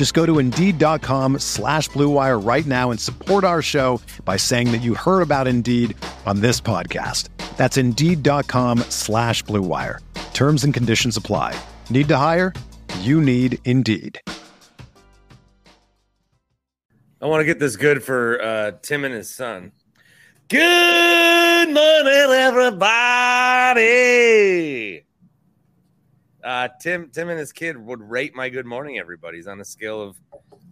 Just go to Indeed.com slash BlueWire right now and support our show by saying that you heard about Indeed on this podcast. That's Indeed.com slash BlueWire. Terms and conditions apply. Need to hire? You need Indeed. I want to get this good for uh, Tim and his son. Good morning, everybody. Uh, Tim, Tim and his kid would rate my good morning, everybody's on a scale of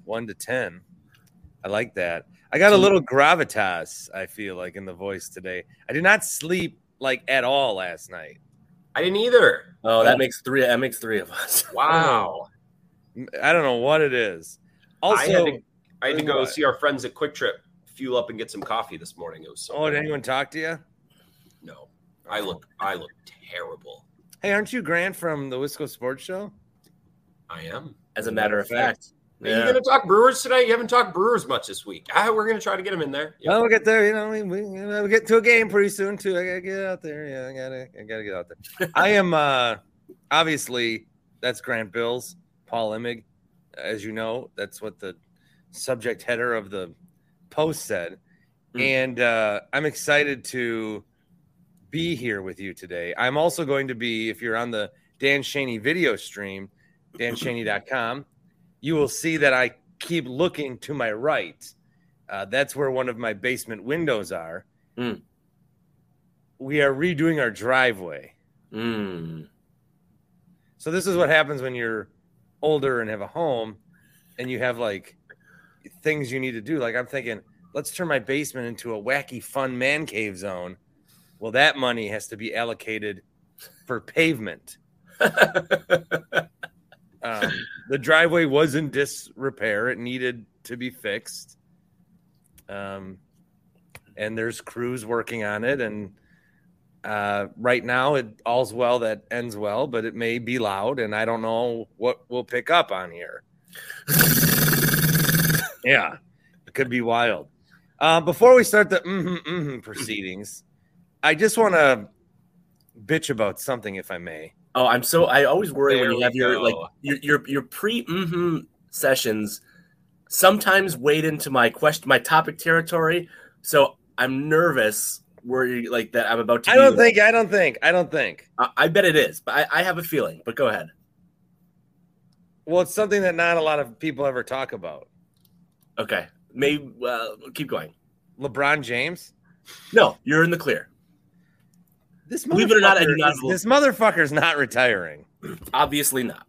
one to ten. I like that. I got a little gravitas. I feel like in the voice today. I did not sleep like at all last night. I didn't either. Oh, that makes three. That makes three of us. Wow. I don't know what it is. Also, I had to, I had to go What? see our friends at Quick Trip, fuel up and get some coffee this morning. It was so. oh, did anyone talk to you? No, I look. I look terrible. Hey, aren't you Grant from the Wisco Sports Show? I am. As a matter of fact, Are you going to talk Brewers today? You haven't talked Brewers much this week. Ah, we're going to try to get them in there. Yeah. Well, we'll get there. You know, we, we, you know, we'll get to a game pretty soon too. I gotta get out there. Yeah, I gotta, I gotta get out there. I am uh obviously that's Grant Bilse, Paul Imig, as you know. That's what the subject header of the post said, Mm. and uh, I'm excited to be here with you today. I'm also going to be, if you're on the Dan Shaney video stream, danshaney.com, you will see that I keep looking to my right. Uh, that's where one of my basement windows are. Mm. We are redoing our driveway. Mm. So this is what happens when you're older and have a home and you have like things you need to do. Like I'm thinking, let's turn my basement into a wacky fun man cave zone. Well, that money has to be allocated for pavement. Um, the driveway was in disrepair. It needed to be fixed. Um, and there's crews working on it. And uh, right now, it all's well that ends well, but it may be loud, and I don't know what we'll pick up on here. yeah, it could be wild. Uh, before we start the mhm, mhm proceedings, I just want to bitch about something, if I may. Oh, I'm so. I always worry There when you have your go. like your your your pre mm sessions. Sometimes wade into my question, my topic territory. So I'm nervous. Where you like that? I'm about to. I don't think. I don't think. I don't think. I, I bet it is, but I, I have a feeling. But go ahead. Well, it's something that not a lot of people ever talk about. Okay, maybe. Well, keep going. LeBron James. No, you're in the clear. This Believe it or not, I do motherfucker not is- This motherfucker's not retiring. Obviously not.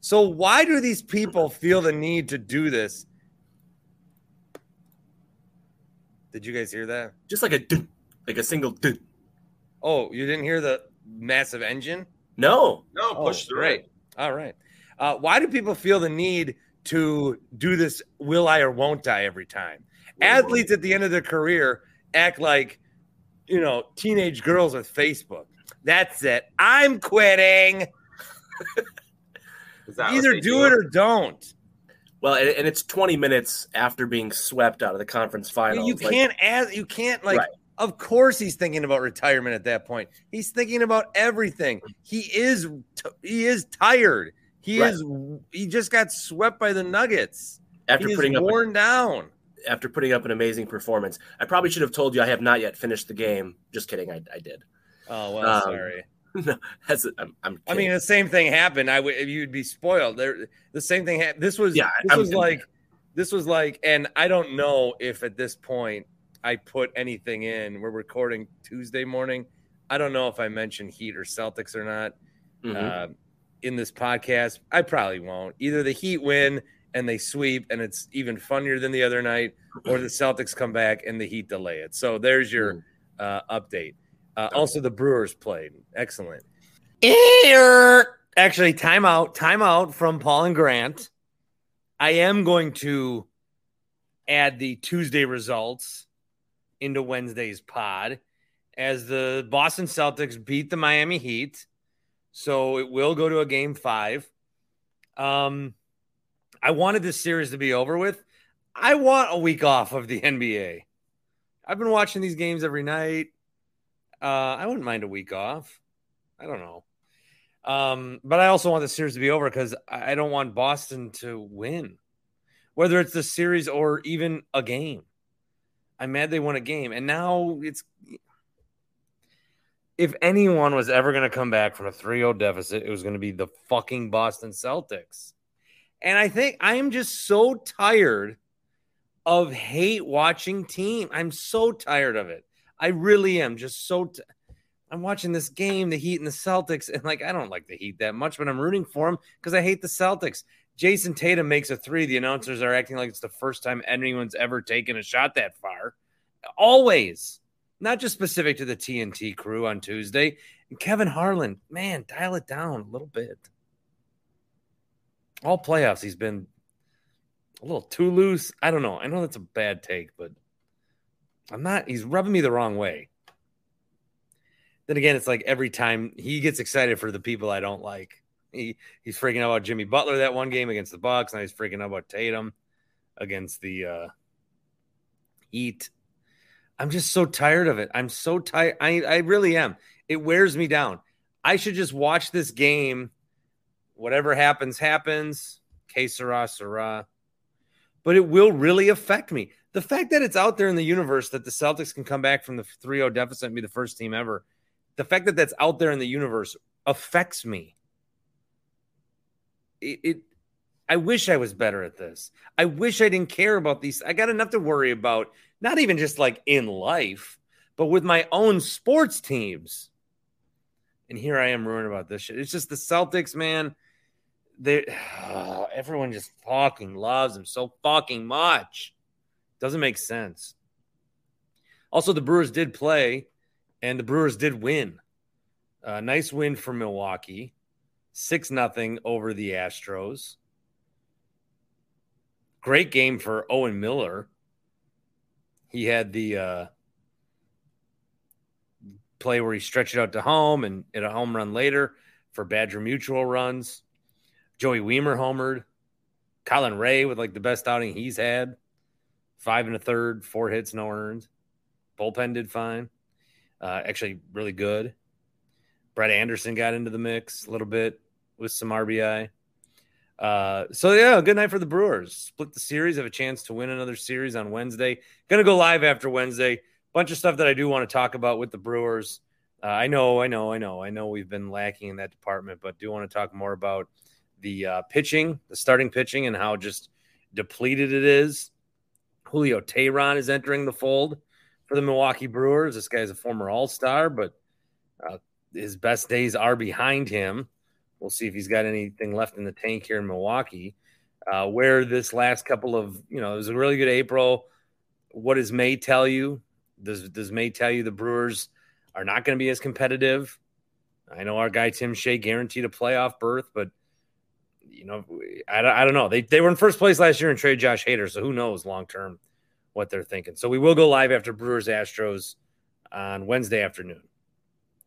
So why do these people feel the need to do this? Did you guys hear that? Just like a dun, like a single dun. Oh, you didn't hear the massive engine? No, No, push oh, through. Great. All right. Uh, why do people feel the need to do this will I or won't I every time? Athletes at the end of their career act like, you know, teenage girls with Facebook. That's it. I'm quitting. Is that what Either do it or don't. well, and, and it's 20 minutes after being swept out of the conference final. You can't ask. You can't like. Right. Of course, he's thinking about retirement at that point. He's thinking about everything. He is. He is tired. He Right. is. He just got swept by the Nuggets. after putting up worn down. After putting up an amazing performance. I probably should have told you I have not yet finished the game. Just kidding, I, I did. Oh well, Um, sorry. no, that's I'm, I'm I mean, the same thing happened. I would. You'd be spoiled. There. The same thing happened. This was. Yeah, This I'm- was like. This was like, and I don't know if at this point I put anything in. We're recording Tuesday morning. I don't know if I mentioned Heat or Celtics or not Mhm. uh, in this podcast. I probably won't. Either the Heat win and they sweep, and it's even funnier than the other night, or the Celtics come back and the Heat delay it. So there's your uh, update. Uh, also, the Brewers played excellent. Actually, timeout, timeout from Paul and Grant. I am going to add the Tuesday results into Wednesday's pod as the Boston Celtics beat the Miami Heat. So it will go to a game five. Um, I wanted this series to be over with. I want a week off of the NBA. I've been watching these games every night. Uh, I wouldn't mind a week off. I don't know. Um, but I also want the series to be over because I don't want Boston to win, whether it's the series or even a game. I'm mad they won a game, and now it's. If anyone was ever going to come back from a 3 0 deficit, it was going to be the fucking Boston Celtics. And I think I am just so tired of hate watching team. I'm so tired of it. I really am just so. I'm watching this game, the Heat and the Celtics, and like I don't like the Heat that much, but I'm rooting for them because I hate the Celtics. Jayson Tatum makes a three. The announcers are acting like it's the first time anyone's ever taken a shot that far. Always, not just specific to the TNT crew on Tuesday. And Kevin Harlan, man, dial it down a little bit. All playoffs, he's been a little too loose. I don't know. I know that's a bad take, but I'm not. He's rubbing me the wrong way. Then again, it's like every time he gets excited for the people I don't like. He he's freaking out about Jimmy Butler that one game against the Bucks. Now he's freaking out about Tatum against the uh, Heat. I'm just so tired of it. I'm so tired. I I really am. It wears me down. I should just watch this game. Whatever happens, happens. Que sera, sera. But it will really affect me. The fact that it's out there in the universe that the Celtics can come back from the 3 0 deficit and be the first team ever, the fact that that's out there in the universe affects me. It, it I wish I was better at this. I wish I didn't care about these. I got enough to worry about, not even just like in life, but with my own sports teams. And here I am ruining about this shit. It's just the Celtics, man. They everyone just fucking loves them so fucking much. Doesn't make sense. Also, the Brewers did play, and the Brewers did win. A nice win for Milwaukee, six nothing over the Astros. Great game for Owen Miller. He had the uh, play where he stretched it out to home and hit a home run later for Badger Mutual runs. Joey Wiemer homered. Colin Rea with like the best outing he's had. Five and a third, four hits, no earned. Bullpen did fine. Uh, actually, really good. Brett Anderson got into the mix a little bit with some RBI. Uh, so yeah, good night for the Brewers. Split the series, have a chance to win another series on Wednesday. Gonna go live after Wednesday. Bunch of stuff that I do want to talk about with the Brewers. Uh, I know, I know, I know, I know we've been lacking in that department, but do want to talk more about the uh, pitching, the starting pitching, and how just depleted it is. Julio Teheran is entering the fold for the Milwaukee Brewers. This guy's a former All Star, but uh, his best days are behind him. We'll see if he's got anything left in the tank here in Milwaukee. Uh, where this last couple of, you know, it was a really good April. What does May tell you? Does does May tell you the Brewers are not going to be as competitive? I know our guy Tim Shea guaranteed a playoff berth, but you know, I, I don't know. They they were in first place last year and trade Josh Hader, so who knows long term what they're thinking. So we will go live after Brewers Astros on Wednesday afternoon.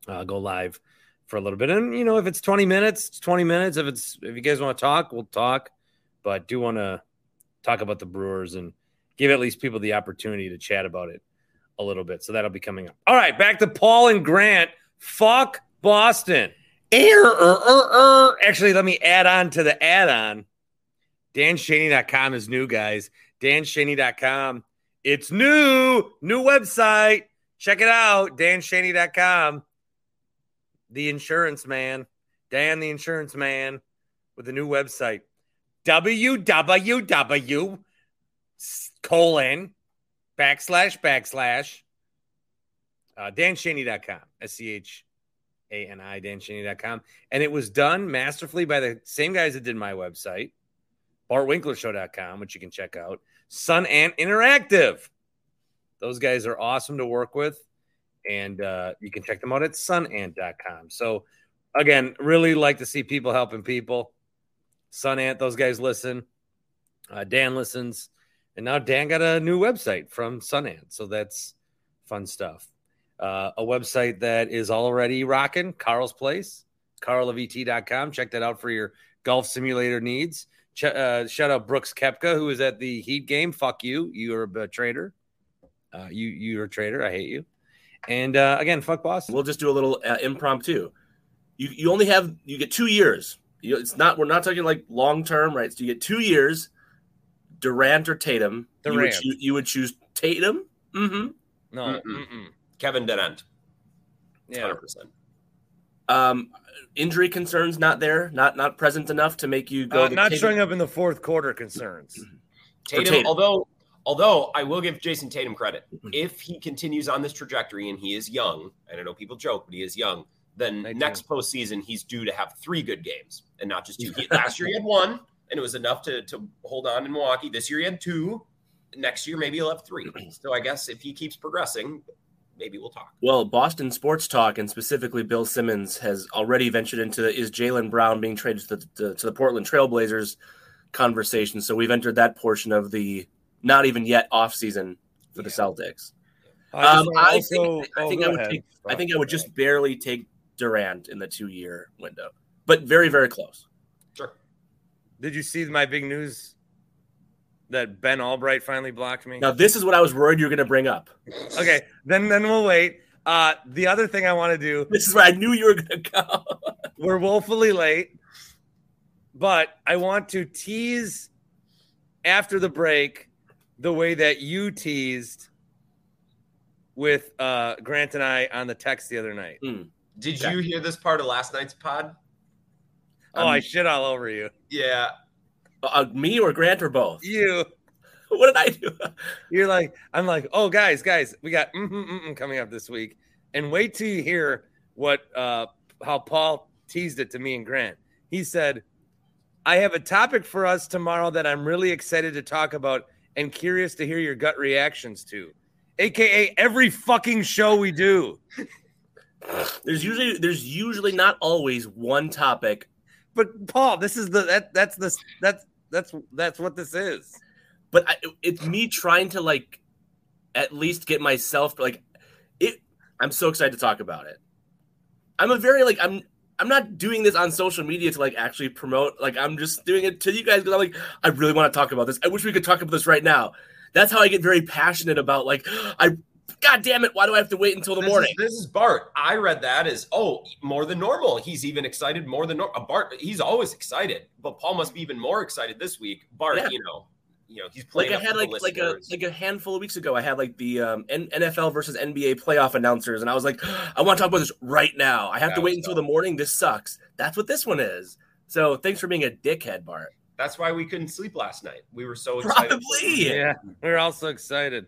Uh, go live for a little bit, and you know, if it's twenty minutes, it's twenty minutes. If it's if you guys want to talk, we'll talk. But do want to talk about the Brewers and give at least people the opportunity to chat about it a little bit. So that'll be coming up. All right, back to Paul and Grant. Fuck Boston. Er, er, er. Actually, let me add on to the add on. DanShaney.com is new, guys. DanShaney.com. It's new. New website. Check it out. DanShaney.com. The insurance man. Dan, the insurance man, with a new website. www colon backslash backslash uh, danshaney.com, S C H A N I, danshaney.com. And it was done masterfully by the same guys that did my website, bartwinklershow.com, which you can check out, Sun Ant Interactive. Those guys are awesome to work with. And uh, you can check them out at sunant.com. So, again, really like to see people helping people. Sun Ant, those guys listen. Uh, Dan listens. And now Dan got a new website from Sun Ant. So that's fun stuff. Uh, a website that is already rocking, Carl's Place, carlovt.com. Check that out for your golf simulator needs. Ch- uh, shout out Brooks Koepka, who is at the Heat game. Fuck you. You're a traitor. Uh, you, you're a traitor. I hate you. And uh, again, fuck Boston. We'll just do a little uh, impromptu. You you only have you get two years. You, it's not we're not talking like long term, right? So you get two years. Durant or Tatum. You would, Durant. choo- you would choose Tatum. Mm-hmm. No. Mm-mm. mm-mm. Kevin Durant, Yeah. hundred percent. Um, injury concerns not there, not not present enough to make you go. Uh, not Tatum. showing up in the fourth quarter concerns. Tatum, Tatum. although although I will give Jayson Tatum credit, if he continues on this trajectory and he is young, and I know people joke, but he is young, then I do. next postseason he's due to have three good games and not just two. He, last year he had one, and it was enough to to hold on in Milwaukee. This year he had two. Next year maybe he'll have three. So I guess if he keeps progressing, maybe we'll talk. Well, Boston Sports Talk and specifically Bill Simmons has already ventured into is Jaylen Brown being traded to the, to the Portland Trailblazers conversation. So we've entered that portion of the not even yet off season for the Celtics. I Um, wanna I also- think I oh, think go I would ahead. take I think I would just barely take Durant in the two year window, but very very close. Sure. Did you see my big news that Ben Albright finally blocked me? Now this is what I was worried you were going to bring up. Okay, then then we'll wait. Uh, the other thing I want to do, This is where I knew you were going to go. we're woefully late, but I want to tease after the break the way that you teased with uh, Grant and I on the text the other night. Did Okay. you hear this part of last night's pod? Oh, I Um, shit all over you. Yeah. Uh, me or Grant or both? You. What did I do? You're like, I'm like, oh, guys, guys, we got mm mm mm coming up this week, and wait till you hear what uh how Paul teased it to me and Grant. He said, "I have a topic for us tomorrow that I'm really excited to talk about and curious to hear your gut reactions to, aka every fucking show we do." There's usually there's usually not always one topic. But Paul, this is the that that's the that's that's that's what this is. but I, it's me trying to like at least get myself like it i'm so excited to talk about it. I'm a very like i'm i'm not doing this on social media to like actually promote like i'm just doing it to you guys because i'm like i really want to talk about this. I wish we could talk about this right now. That's how i get very passionate about like i god damn it why do i have to wait until the This morning Is, this is Bart. I read that as oh, more than normal. He's even excited more than normal. Bart, he's always excited, but Paul must be even more excited this week. Bart, Yeah. you know, you know, he's like playing. I had like like a like a handful of weeks ago, I had like the um, N- NFL versus NBA playoff announcers, and I was like, I want to talk about this right now. I have That to wait until dope. the morning. This sucks. That's what this one is. So thanks for being a dickhead, Bart. That's why we couldn't sleep last night. We were so excited. Probably. Yeah, we're all so excited.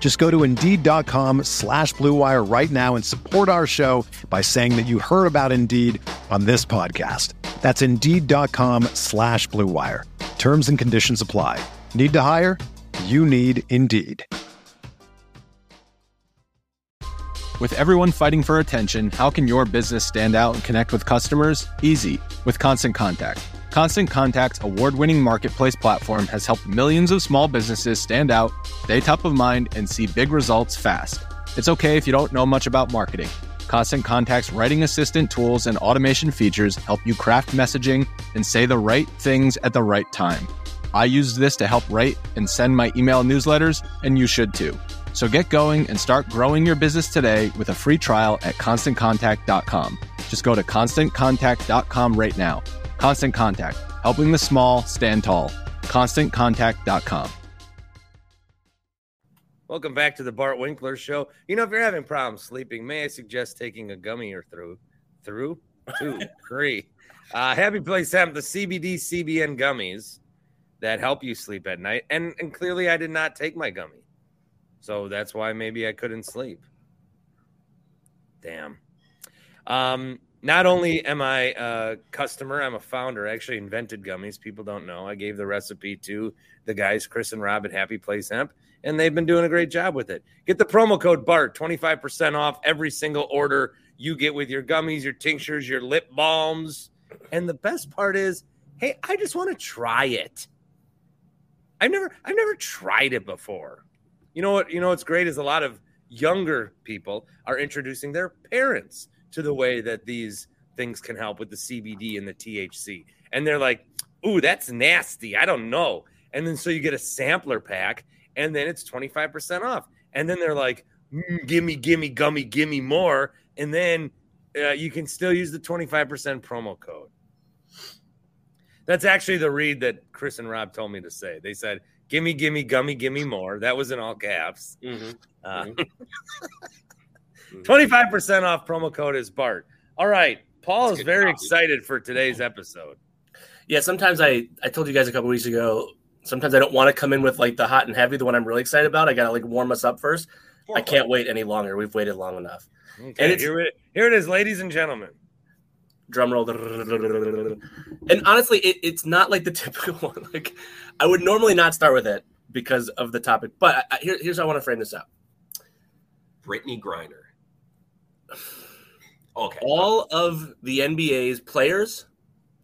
Just go to Indeed.com slash Blue Wire right now and support our show by saying that you heard about Indeed on this podcast. That's Indeed.com slash Blue Wire. Terms and conditions apply. Need to hire? You need Indeed. With everyone fighting for attention, how can your business stand out and connect with customers? Easy, with Constant Contact. Constant Contact's award winning marketplace platform has helped millions of small businesses stand out, stay top of mind, and see big results fast. It's okay if you don't know much about marketing. Constant Contact's writing assistant tools and automation features help you craft messaging and say the right things at the right time. I use this to help write and send my email newsletters, and you should too. So get going and start growing your business today with a free trial at constantcontact.com. Just go to constantcontact.com right now. Constant Contact, helping the small stand tall. ConstantContact.com. Welcome back to the Bart Winkler Show. You know, if you're having problems sleeping, may I suggest taking a gummy or through, through, two, three. Uh, Happy Place have the CBD CBN gummies that help you sleep at night. And and clearly, I did not take my gummy, so that's why maybe I couldn't sleep. Damn. Um, not only am I a customer, I'm a founder. I actually invented gummies. People don't know. I gave the recipe to the guys, Chris and Rob at Happy Place Hemp, and they've been doing a great job with it. Get the promo code BART, 25% off every single order you get with your gummies, your tinctures, your lip balms. And the best part is, hey, I just want to try it. I've never I've never tried it before. You know what? You know what's great is a lot of younger people are introducing their parents to the way that these things can help with the CBD and the THC. And they're like, "Ooh, that's nasty. I don't know." And then so you get a sampler pack and then it's 25% off. And then they're like, mm, "Gimme, gimme, gummy, gimme more." And then uh, you can still use the 25% promo code. That's actually the read that Chris and Rob told me to say. They said, "Gimme, gimme, gummy, gimme more." That was in all caps. Mm-hmm. Uh, Mm-hmm. 25% off promo code is Bart. All right. Paul That's is very copy. excited for today's episode. Yeah, sometimes I I told you guys a couple weeks ago. Sometimes I don't want to come in with like the hot and heavy, the one I'm really excited about. I gotta like warm us up first. I can't wait any longer. We've waited long enough. Okay, And here, it, here it is, ladies and gentlemen. Drum roll. And honestly, it, it's not like the typical one. Like I would normally not start with it because of the topic, but I, I- here, here's how I want to frame this up. Brittany Griner. Okay. all of the NBA's players,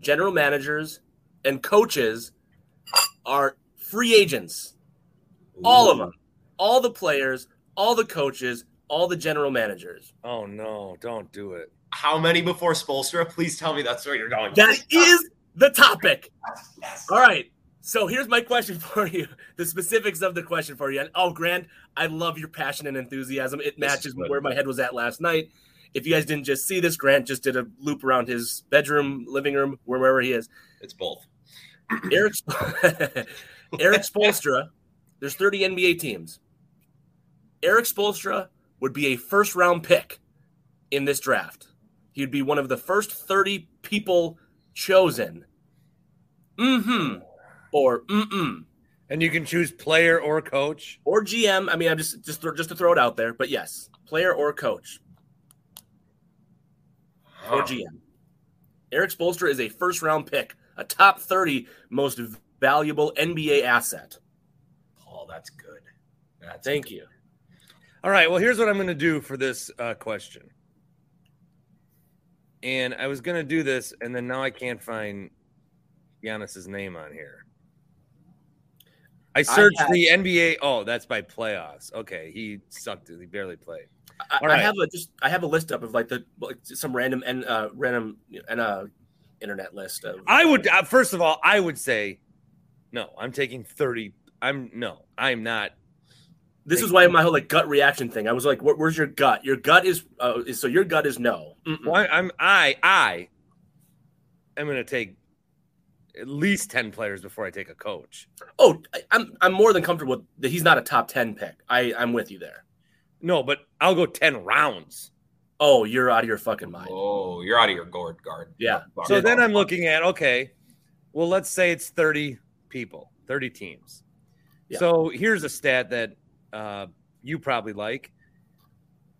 general managers, and coaches are free agents. All of them. All the players, all the coaches, all the general managers. Oh, no, don't do it. How many before Spoelstra? Please tell me that's where you're going. That is the topic. Yes. All right. So here's my question for you. The specifics of the question for you. And oh, Grant, I love your passion and enthusiasm. It matches where my head was at last night. If you guys didn't just see this, Grant just did a loop around his bedroom, living room, wherever he is. It's both. Erik Erik Spoelstra, there's 30 NBA teams. Erik Spoelstra would be a first round pick in this draft. He would be one of the first 30 people chosen. Mm-hmm. Or mm-mm. And you can choose player or coach. Or GM. I mean, I'm just just just to throw it out there, but yes, player or coach or Huh. GM. Erik Spoelstra is a first round pick, a top 30 most valuable NBA asset. Paul, that's good. That's Thank you. All right. Well, here's what I'm going to do for this uh, question. And I was going to do this, and then now I can't find Giannis's name on here. I searched had- the NBA. Oh, that's by playoffs. Okay, he sucked. He barely played. I, All I right. have a just I have a list up of like the like some random and uh random and uh internet list of I would uh, first of all, I would say, no. I'm taking 30. I'm no. I'm not. this is why my whole like gut reaction thing. I was like, Where, "Where's your gut? Your gut is uh, is so your gut is no." Mm-mm. Why I'm I I am going to take at least 10 players before I take a coach. Oh, I, I'm I'm more than comfortable that. He's not a top ten pick. I I'm with you there. No, but I'll go 10 rounds. Oh, you're out of your fucking mind. Oh, you're out of your guard guard. Yeah. So then I'm looking at okay, well, let's say it's 30 people, 30 teams. Yeah. So here's a stat that uh, you probably like.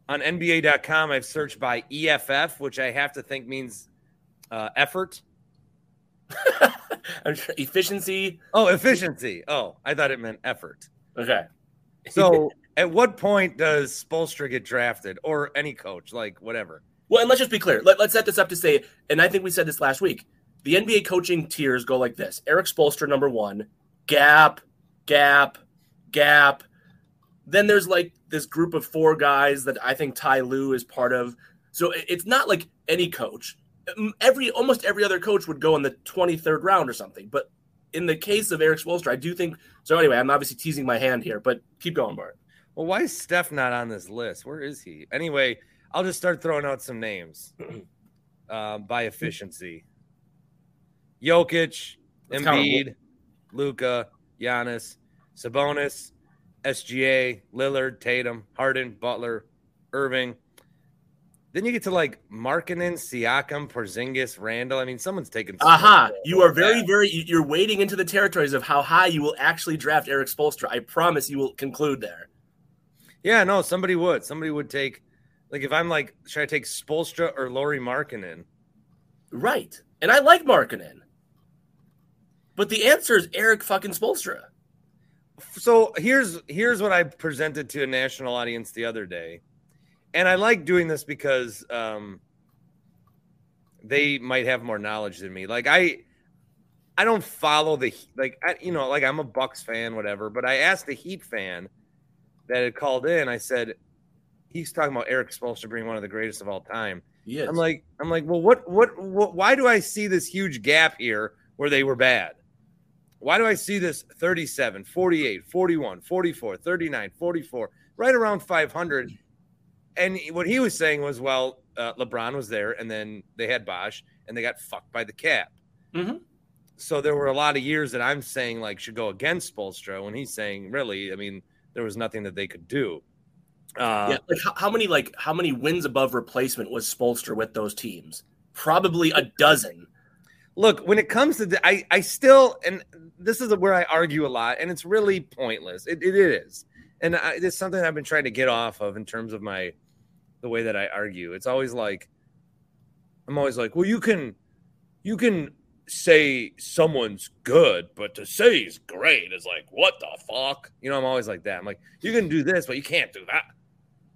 On NBA.com, I've searched by EFF, which I have to think means uh, effort. Efficiency. Oh, efficiency. Oh, I thought it meant effort. Okay. So At what point does Spoelstra get drafted or any coach, like whatever? Well, and let's just be clear. Let, us set this up to say, and I think we said this last week. The NBA coaching tiers go like this: Erik Spoelstra, number one, gap, gap, gap. Then there's like this group of four guys that I think Ty Lue is part of. So it's not like any coach. Every almost every other coach would go in the 23rd round or something. But in the case of Erik Spoelstra, I do think so. Anyway, I'm obviously teasing my hand here, but keep going, Bart. Well, why is Steph not on this list? Where is he? Anyway, I'll just start throwing out some names uh, by efficiency. Jokic, That's Embiid, Luka, Giannis, Sabonis, SGA, Lillard, Tatum, Harden, Butler, Irving. Then you get to like Markkanen, Siakam, Porzingis, Randle. I mean, someone's taking. Aha! Uh-huh. You are very, that. very. You're wading into the territories of how high you will actually draft Erik Spoelstra. I promise you will conclude there. Yeah, no, somebody would. Somebody would take. Like, if I'm like, should I take Spoelstra or Lauri Markkanen? Right, and I like Markkanen, but the answer is Erik fucking Spoelstra. so here's here's what I presented to a national audience the other day, and I like doing this because um, they might have more knowledge than me. Like I, I don't follow the like I, you know like I'm a Bucks fan, whatever. But I asked the Heat fan that had called in. I said he's talking about Erik Spoelstra being one of the greatest of all time. Yes. I'm like I'm like well what what what why do I see this huge gap here where they were bad? Why do I see this 37, 48, 41, 44, 39, 44, right around 500? And what he was saying was, well, uh, LeBron was there, and then they had Bosh, and they got fucked by the cap. Mm-hmm. So there were a lot of years that I'm saying like should go against Spoelstra when he's saying really, I mean, there was nothing that they could do. Uh, yeah, like how, how many like how many wins above replacement was Spoelstra with those teams? Probably a dozen look when it comes to the, I I still and this is where I argue a lot, and it's really pointless. It, it is, and I, it's something I've been trying to get off of in terms of my the way that I argue. It's always like I'm always like, well, you can you can say someone's good, but to say he's great is like, what the fuck? You know, I'm always like that. I'm like, you can do this, but you can't do that.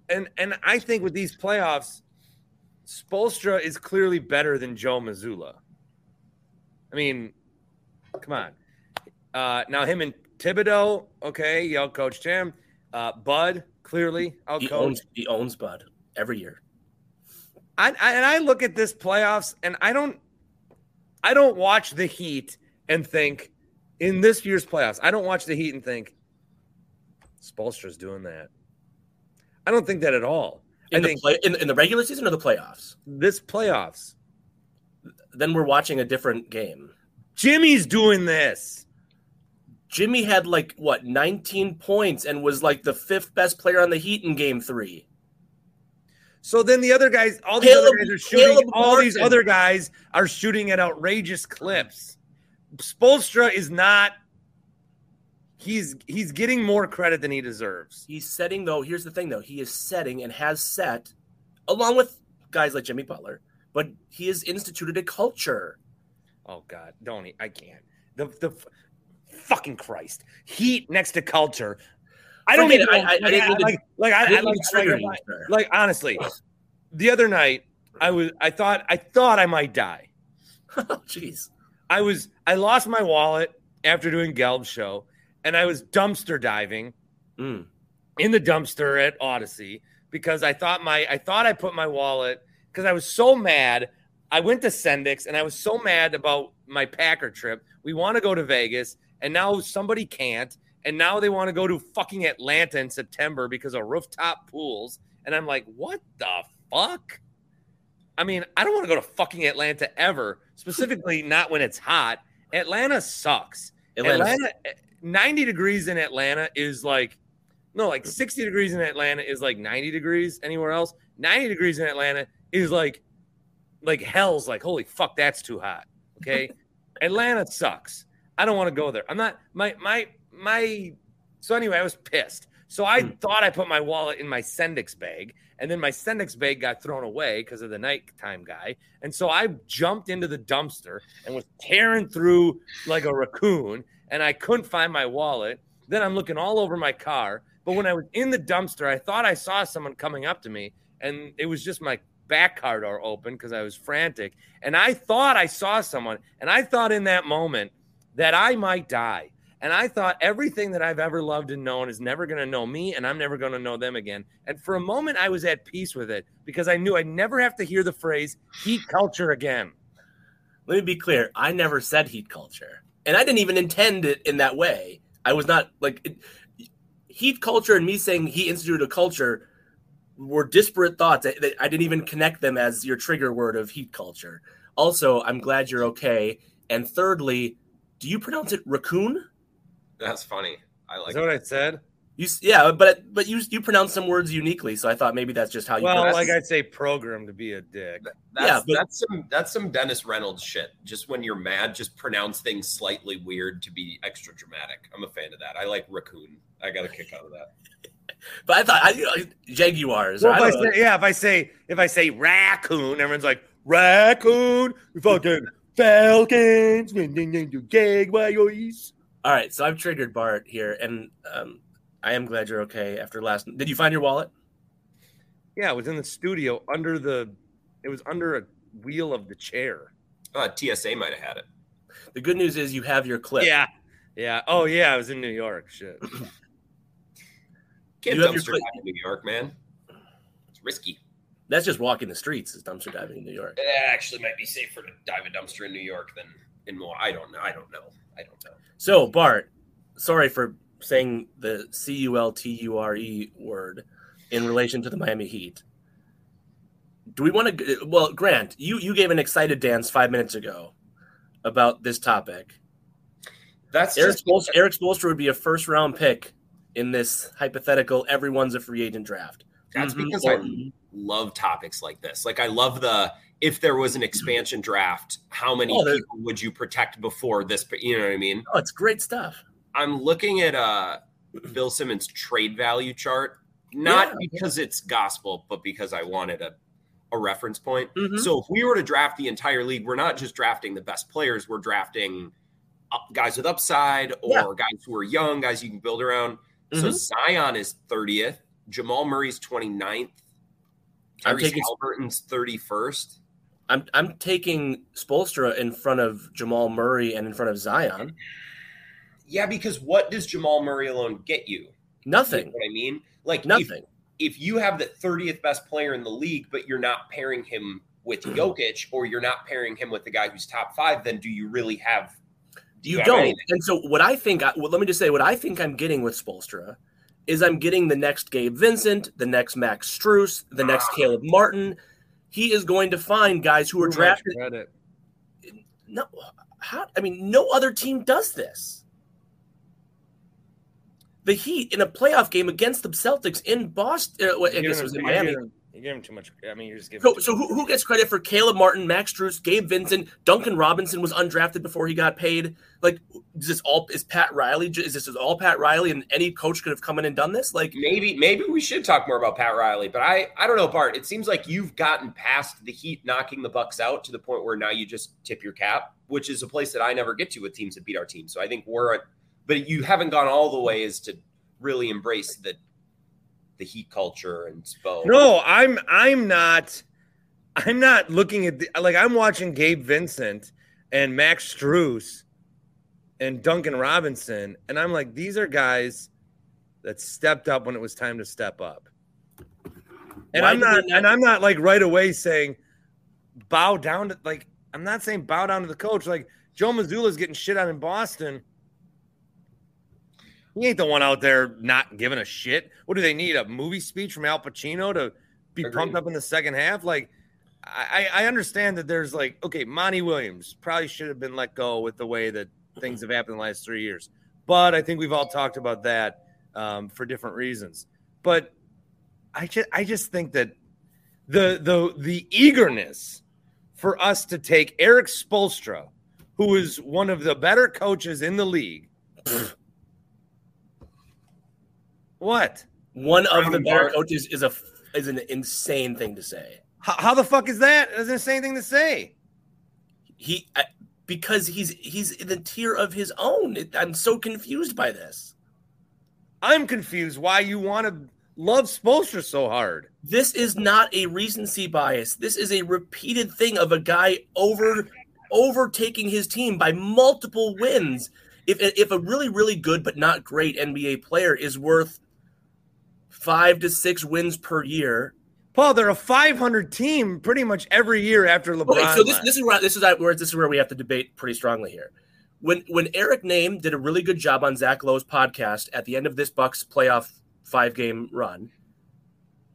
And and I think with these playoffs, Spoelstra is clearly better than Joe Mazzulla. I mean, come on. Uh, now him and Thibodeau, okay, y'all coached him. Uh, Bud, clearly, out he owns, he owns Bud every year. I, I, and I look at this playoffs, and I don't, I don't watch the Heat and think in this year's playoffs. I don't watch the Heat and think Spoelstra's doing that. I don't think that at all. In I the play, in, in the regular season or the playoffs? This playoffs. Then we're watching a different game. Jimmy's doing this. Jimmy had like what 19 points and was like the fifth best player on the Heat in Game Three. So then the other guys, all these Caleb, other guys are shooting. Caleb all Martin. these other guys are shooting at outrageous clips. Spoelstra is not. He's he's getting more credit than he deserves. He's setting though. Here's the thing though. He is setting and has set, along with guys like Jimmy Butler, but he has instituted a culture. Oh God, don't he? I can't. The the fucking Christ. Heat next to culture. I don't mean I, I, I, didn't like, like, I, like, honestly, the other night I was I thought I thought I might die. Oh, jeez. I was I lost my wallet after doing Gelb's show, and I was dumpster diving mm. in the dumpster at Odyssey because I thought my I thought I put my wallet because I was so mad. I went to Sendik's and I was so mad about my Packer trip. We want to go to Vegas and now somebody can't. And now they want to go to fucking Atlanta in September because of rooftop pools. And I'm like, what the fuck? I mean, I don't want to go to fucking Atlanta ever, specifically not when it's hot. Atlanta sucks. Atlanta, Atlanta 90 degrees in Atlanta is like, no, like 60 degrees in Atlanta is like 90 degrees anywhere else. 90 degrees in Atlanta is like, like hell's like, holy fuck, that's too hot. Okay. Atlanta sucks. I don't want to go there. I'm not my my my. So anyway, I was pissed. So I hmm. thought I put my wallet in my Sendik's bag, and then my Sendik's bag got thrown away because of the nighttime guy. And so I jumped into the dumpster and was tearing through like a raccoon, and I couldn't find my wallet. Then I'm looking all over my car. But when I was in the dumpster, I thought I saw someone coming up to me, and it was just my back car door open because I was frantic. And I thought I saw someone, and I thought in that moment that I might die. And I thought everything that I've ever loved and known is never going to know me, and I'm never going to know them again. And for a moment, I was at peace with it because I knew I'd never have to hear the phrase heat culture again. Let me be clear. I never said heat culture, and I didn't even intend it in that way. I was not like it, heat culture and me saying he instituted a culture were disparate thoughts. I, I didn't even connect them as your trigger word of heat culture. Also, I'm glad you're okay. And thirdly, do you pronounce it raccoon? That's funny. I like Is that what I said? You yeah, but but you you pronounce some words uniquely, so I thought maybe that's just how you. Well, pronounce like. I'd say program to be a dick. That's, Yeah, but- that's some that's some Dennis Reynolds shit. Just when you're mad, just pronounce things slightly weird to be extra dramatic. I'm a fan of that. I like raccoon. I got a kick out of that. but I thought I, you know, jaguars. Well, I if I don't know. say, yeah, if I say if I say raccoon, everyone's like raccoon, fucking falcons, jaguars. All right, so I've triggered Bart here, and um, I am glad you're okay after last. Did you find your wallet? Yeah, it was in the studio under the. It was under a wheel of the chair. Uh, TSA might have had it. The good news is you have your clip. Yeah, yeah. Oh yeah, I was in New York. Shit. Can't You have your dumpster dive in New York, man. It's risky. That's just walking the streets. Is dumpster diving in New York. It actually might be safer to dive a dumpster in New York than in more. I don't know. I don't know. I don't know. So Bart, sorry for saying the C U L T U R E word in relation to the Miami Heat. Do we want to? Well, Grant, you you gave an excited dance five minutes ago about this topic. That's Eric just Eric would be a first round pick in this hypothetical everyone's a free agent draft. That's Mhm. because I love topics like this. Like I love the if there was an expansion draft, how many Oh, people would you protect before this? You know what I mean? oh, it's great stuff. I'm looking at uh Bill Simmons trade value chart, not Yeah. because it's gospel, but because I wanted a a reference point. Mhm. So if we were to draft the entire league, we're not just drafting the best players, we're drafting guys with upside or Yeah. guys who are young, guys you can build around. So Mhm. Zion is 30th, Jamal Murray's 29th, I'm Tyrese taking- Halliburton's 31st. I'm I'm taking Spoelstra in front of Jamal Murray and in front of Zion. Yeah, because what does Jamal Murray alone get you? You Nothing. know what I mean? Like Nothing. if you have the 30th best player in the league, but you're not pairing him with Jokic or you're not pairing him with the guy who's top five, then do you really have? do You have don't. anything? And so what I think, I- well, let me just say, what I think I'm getting with Spolstra is I'm getting the next Gabe Vincent, the next Max Strus, the next Ah. Caleb Martin. He is going to find guys who are Too drafted. No, how? I mean, no other team does this. The Heat in a playoff game against the Celtics in Boston. Uh, I guess it was in Miami. You give him- you give him too much. I mean, you're just giving. So, too so much who, who gets credit for Caleb Martin, Max Strus, Gabe Vincent, Duncan Robinson was undrafted before he got paid? Like, is this all is Pat Riley? Is this all Pat Riley, and any coach could have come in and done this? Like, Maybe maybe we should talk more about Pat Riley, but I I don't know, Bart. It seems like you've gotten past the Heat knocking the Bucks out to the point where now you just tip your cap, which is a place that I never get to with teams that beat our team. So I think we're, at, but you haven't gone all the way as to really embrace the the Heat culture and Spo. No, I'm I'm not I'm not looking at the like I'm watching Gabe Vincent and Max Strus and Duncan Robinson, and I'm like, these are guys that stepped up when it was time to step up. And Why I'm not, not- and I'm not like right away saying bow down to like I'm not saying bow down to the coach. Like Joe Mazzulla's getting shit out in Boston. He ain't the one out there not giving a shit. What do they need? A movie speech from Al Pacino to be Agreed. pumped up in the second half? Like, I, I understand that there's like, okay, Monty Williams probably should have been let go with the way that things have happened in the last three years. But I think we've all talked about that um, for different reasons. But I just, I just think that the the the eagerness for us to take Erik Spoelstra, who is one of the better coaches in the league. what? one of the better coaches is a is an insane thing to say. How, how the fuck is that? There's the same thing to say. He I- because he's he's in the tier of his own. I'm so confused by this. I'm confused why you want to love Spoelstra so hard. This is not a recency bias. This is a repeated thing of a guy over overtaking his team by multiple wins. If if a really really good but not great NBA player is worth five to six wins per year, Paul, they're a 500 team pretty much every year after LeBron. Okay, so this, this is where this is where this is where we have to debate pretty strongly here. When when Eric Nehm did a really good job on Zach Lowe's podcast at the end of this Bucks playoff five game run,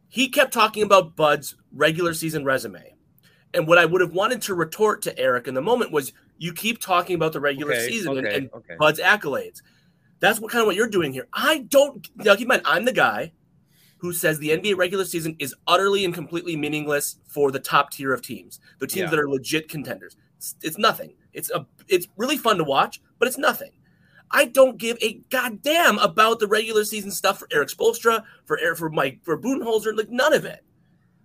he kept talking about Bud's regular season resume. And what I would have wanted to retort to Eric in the moment was, you keep talking about the regular Okay, season and, and okay. Bud's accolades. That's what kind of what you're doing here. I don't now keep in mind I'm the guy who says the NBA regular season is utterly and completely meaningless for the top tier of teams, the teams Yeah. that are legit contenders. It's, it's nothing. It's a it's really fun to watch, but it's nothing. I don't give a goddamn about the regular season stuff for Erik Spoelstra, for Erik, for Mike, for Budenholzer, like none of it.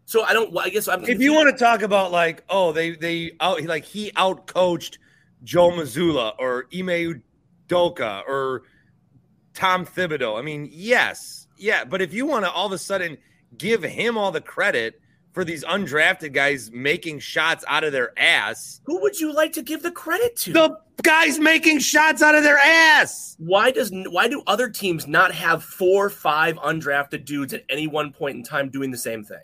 So I don't. I guess I'm. if you want to talk about like, oh, they they out like he out coached Joe Mazzulla or Ime Udoka or Tom Thibodeau. I mean, yes, yeah, but if you want to all of a sudden give him all the credit for these undrafted guys making shots out of their ass, who would you like to give the credit to? the guys making shots out of their ass. why does why do other teams not have four, five undrafted dudes at any one point in time doing the same thing?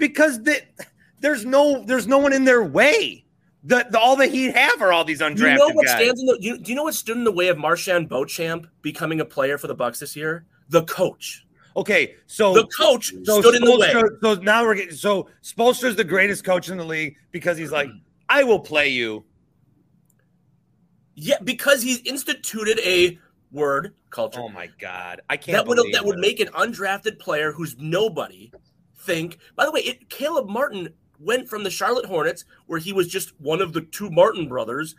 because they, there's no there's no one in their way. The, the all the Heat have are all these undrafted you know what guys. stands in the you, do you know what stood in the way of MarJon Beauchamp becoming a player for the Bucks this year? The coach. Okay, so The coach so stood in the way. So now we're getting so Spoelstra's the greatest coach in the league because he's like, I will play you. Yeah, because he's instituted a word culture Oh my god, I can't. that would that would make an undrafted player who's nobody think. By the way, it, Caleb Martin went from the Charlotte Hornets, where he was just one of the two Martin brothers,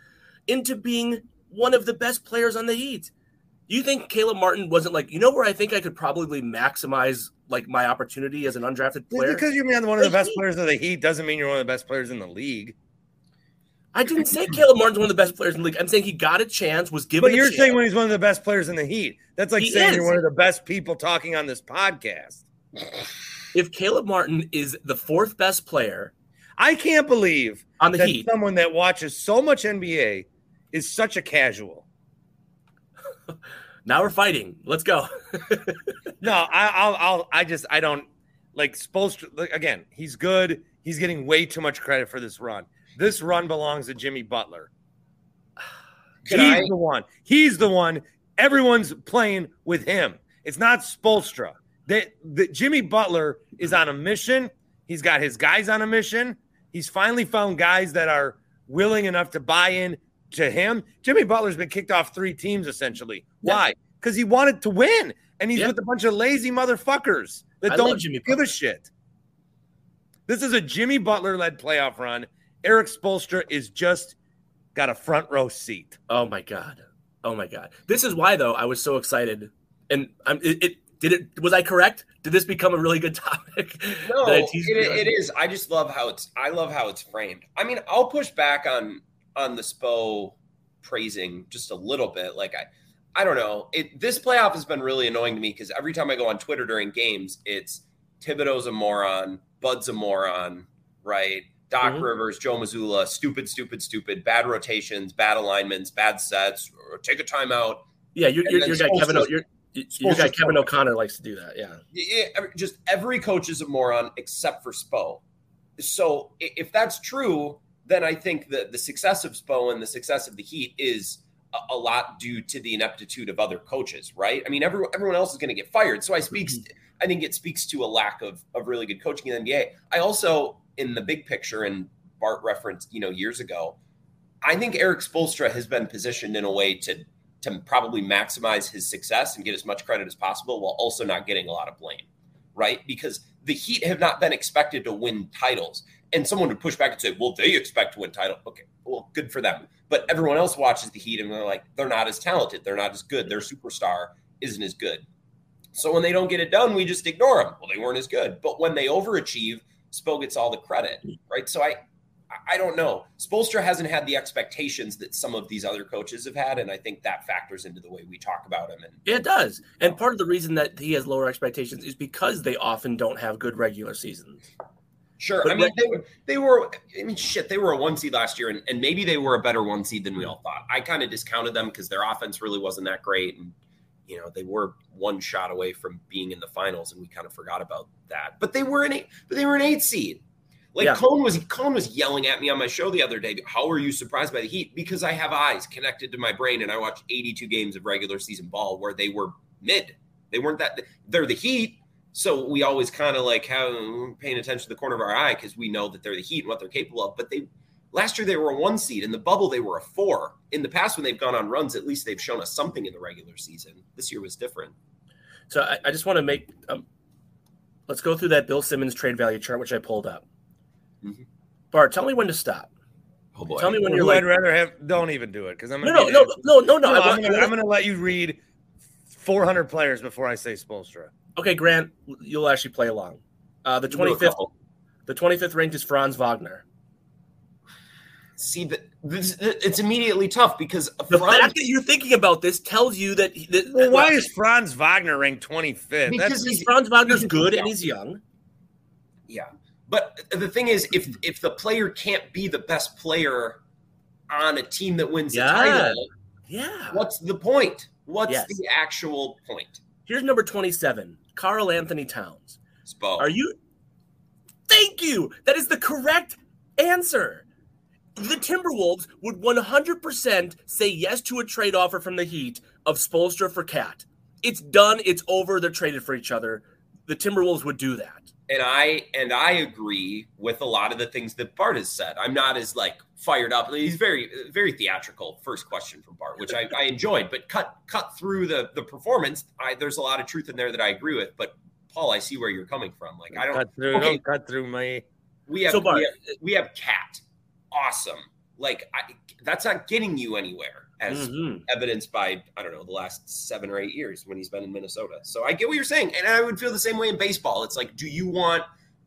into being one of the best players on the Heat. You think Caleb Martin wasn't like, you know, where I think I could probably maximize like my opportunity as an undrafted Just player? because you're one of the best players of the Heat doesn't mean you're one of the best players in the league. I didn't say Caleb Martin's one of the best players in the league. I'm saying he got a chance, was given. But you're chance. saying when he's one of the best players in the Heat, that's like He saying is. you're one of the best people talking on this podcast. if Caleb Martin is the fourth best player I can't believe on the that Heat, someone that watches so much NBA is such a casual. now we're fighting. Let's go. No, I, I'll, I'll, I just, I don't like Spoelstra. Like, again, he's good. He's getting way too much credit for this run. This run belongs to Jimmy Butler. Can he's I- the one. He's the one. Everyone's playing with him. It's not Spoelstra. That the, Jimmy Butler is on a mission. He's got his guys on a mission. He's finally found guys that are willing enough to buy in to him. Jimmy Butler's been kicked off three teams essentially. Yeah. Why? Because he wanted to win, and he's Yeah. with a bunch of lazy motherfuckers that I don't Jimmy give Butler. a shit. This is a Jimmy Butler led playoff run. Erik Spoelstra is just got a front row seat. Oh my god. Oh my god. This is why though I was so excited. And I'm it, it did it was I correct? Did this become a really good topic? No, it, teased you on? it is. I just love how it's. I love how it's framed. I mean, I'll push back on on the Spo praising just a little bit. Like I, I don't know. It this playoff has been really annoying to me because every time I go on Twitter during games, it's Thibodeau's a moron, Bud's a moron, right? Doc Mhm. Rivers, Joe Mazzulla, stupid, stupid, stupid, bad rotations, bad alignments, bad sets, or take a timeout. Yeah, And your, your guy Kevin O, your, your guy Spoelstra's Kevin. O'Connor likes to do that. Yeah. Yeah, just every coach is a moron except for Spo. So if that's true, then I think that the success of Spo and the success of the Heat is a, a lot due to the ineptitude of other coaches, right? I mean, everyone everyone else is going to get fired. So I speaks, mm-hmm. I think it speaks to a lack of of really good coaching in the NBA. I also, in the big picture, and Bart referenced, you know, years ago, I think Erik Spoelstra has been positioned in a way to to probably maximize his success and get as much credit as possible while also not getting a lot of blame, right? Because the Heat have not been expected to win titles. And someone would push back and say, well, they expect to win title. Okay, well, good for them. But everyone else watches the Heat and they're like, they're not as talented. They're not as good. Their superstar isn't as good. So when they don't get it done, we just ignore them. Well, they weren't as good. But when they overachieve, Spo gets all the credit, right? So I, I- don't know. Spoelstra hasn't had the expectations that some of these other coaches have had, and I think that factors into the way we talk about him. And Yeah, it does. And part of the reason that he has lower expectations is because they often don't have good regular seasons. Sure. But I mean, they were, they were, I mean, shit, they were a one seed last year, and, and maybe they were a better one seed than we hmm. all thought. I kind of discounted them because their offense really wasn't that great. And, you know, they were one shot away from being in the finals, and we kind of forgot about that. But they were an eight, but they were an eight seed. Like Yeah. Cone was Cone was yelling at me on my show the other day. How are you surprised by the Heat? Because I have eyes connected to my brain, and I watched 82 games of regular season ball where they were mid. They weren't that. They're the Heat, so we always kind of like have paying attention to the corner of our eye because we know that they're the Heat and what they're capable of. But they last year they were a one seed in the bubble. They were a four. In the past, when they've gone on runs, at least they've shown us something in the regular season. This year was different. So I, I just want to make. Um, let's go through that Bill Simmons trade value chart, which I pulled up. Mhm. Bart, tell me when to stop. Oh boy! Tell me when Who you're like, I'd rather have. Don't even do it because I'm no, gonna no, be- no, no, no, no. No, I I'm, want, gonna, I'm gonna let you read 400 players before I say Spoelstra. Okay, Grant, you'll actually play along. Uh, the We'll do a 25th, the 25th ranked is Franz Wagner. See that this, it's immediately tough because The Franz- fact that you're thinking about this tells you that. that Well, why is Franz Wagner ranked 25th? Because That's he's- Franz Wagner's he's- good and he's young? Yeah. But the thing is, if if the player can't be the best player on a team that wins Yeah. the title, Yeah. what's the point? What's Yes. the actual point? Here's number 27, Karl-Anthony Towns. Spo. Are you? Thank you. That is the correct answer. The Timberwolves would 100% say yes to a trade offer from the Heat of Spoelstra for KAT. It's done. It's over. They're traded for each other. The Timberwolves would do that. And I and I agree with a lot of the things that Bart has said. I'm not as like fired up. He's very very theatrical. First question from Bart, which I, I enjoyed, but cut cut through the the performance. I, there's a lot of truth in there that I agree with. But Paul, I see where you're coming from. Like I don't. cut through. okay. Don't cut through my. We have, So, Bart- we have we have KAT, awesome. Like I, that's not getting you anywhere, as Mhm. evidenced by I don't know the last seven or eight years when he's been in Minnesota. So I get what you're saying, and I would feel the same way in baseball. It's like, do you want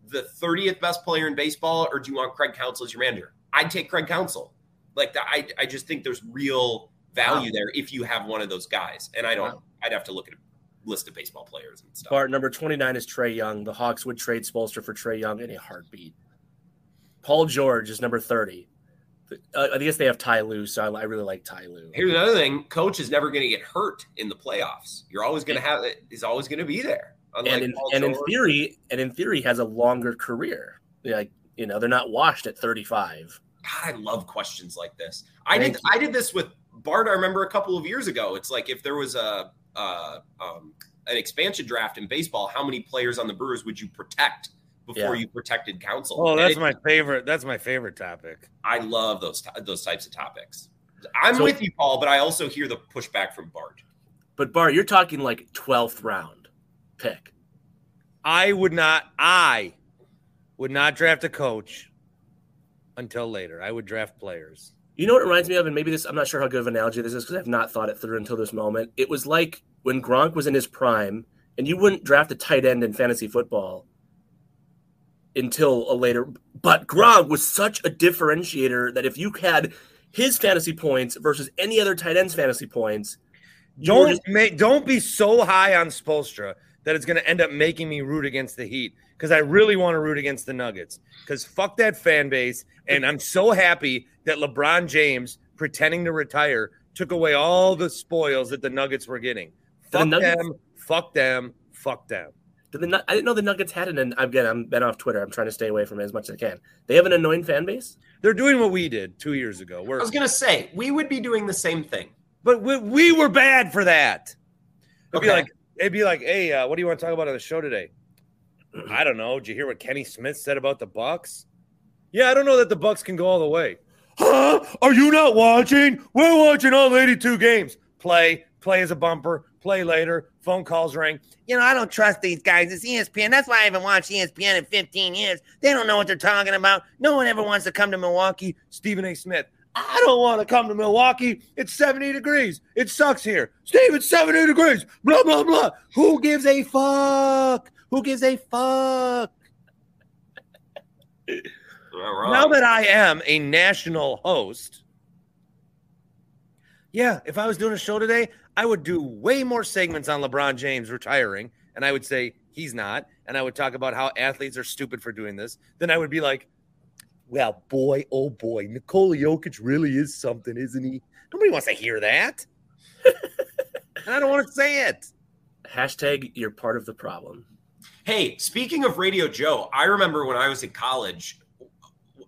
the 30th best player in baseball, or do you want Craig Counsell as your manager? I'd take Craig Counsell. Like that, I I just think there's real value Wow. there if you have one of those guys, and I don't. Wow. I'd have to look at a list of baseball players and stuff. Bart, number 29 is Trae Young. The Hawks would trade Spoelstra for Trae Young in a heartbeat. Paul George is number 30. I guess they have Ty Lue, so I, I really like Ty Lue. Here's another thing: coach is never going to get hurt in the playoffs. You're always going to have it. He's always going to be there. And in, and in theory, and in theory, has a longer career. Like you know, they're not washed at 35. God, I love questions like this. I Thank did. I did this with Bart. I remember a couple of years ago. It's like if there was a uh, um, an expansion draft in baseball, how many players on the Brewers would you protect before Yeah. you protected Counsell. Oh, that's it- my favorite. That's my favorite topic. I love those those types of topics. I'm So- with you, Paul, but I also hear the pushback from Bart. But Bart, you're talking like 12th round pick. I would not. I would not draft a coach until later. I would draft players. You know what it reminds me of, and maybe this I'm not sure how good of an analogy this is because I've not thought it through until this moment. It was like when Gronk was in his prime, and you wouldn't draft a tight end in fantasy football until a later. But Gronk was such a differentiator that if you had his fantasy points versus any other tight end's fantasy points, Don't just- make. Don't be so high on Spoelstra that it's going to end up making me root against the Heat because I really want to root against the Nuggets because fuck that fan base. And I'm so happy that LeBron James pretending to retire took away all the spoils that the Nuggets were getting. The Fuck Nuggets- them. Fuck them. Fuck them. Did the, I didn't know the Nuggets had an. Again, I'm been off Twitter. I'm trying to stay away from it as much as I can. They have an annoying fan base. They're doing what we did two years ago. We're I was going to say we would be doing the same thing. But we, we were bad for that. It'd be like, it'd be like, hey, uh, what do you want to talk about on the show today? I don't know. Did you hear what Kenny Smith said about the Bucks? Yeah, I don't know that the Bucks can go all the way. Huh? Are you not watching? We're watching all 82 games. Play, play as a bumper, play later. Phone calls ring. You know, I don't trust these guys. It's ESPN. That's why I haven't watched ESPN in 15 years. They don't know what they're talking about. No one ever wants to come to Milwaukee. Stephen A. Smith. I don't want to come to Milwaukee. It's 70 degrees. It sucks here. Steve, it's 70 degrees. Blah, blah, blah. Who gives a fuck? Who gives a fuck? You're not wrong. now that I am a national host, yeah, if I was doing a show today, I would do way more segments on LeBron James retiring, and I would say he's not, and I would talk about how athletes are stupid for doing this. Then I would be like, well, boy, oh boy, Nikola Jokic really is something, isn't he? Nobody wants to hear that. and I don't want to say it. Hashtag you're part of the problem. Hey, speaking of Radio Joe, I remember when I was in college,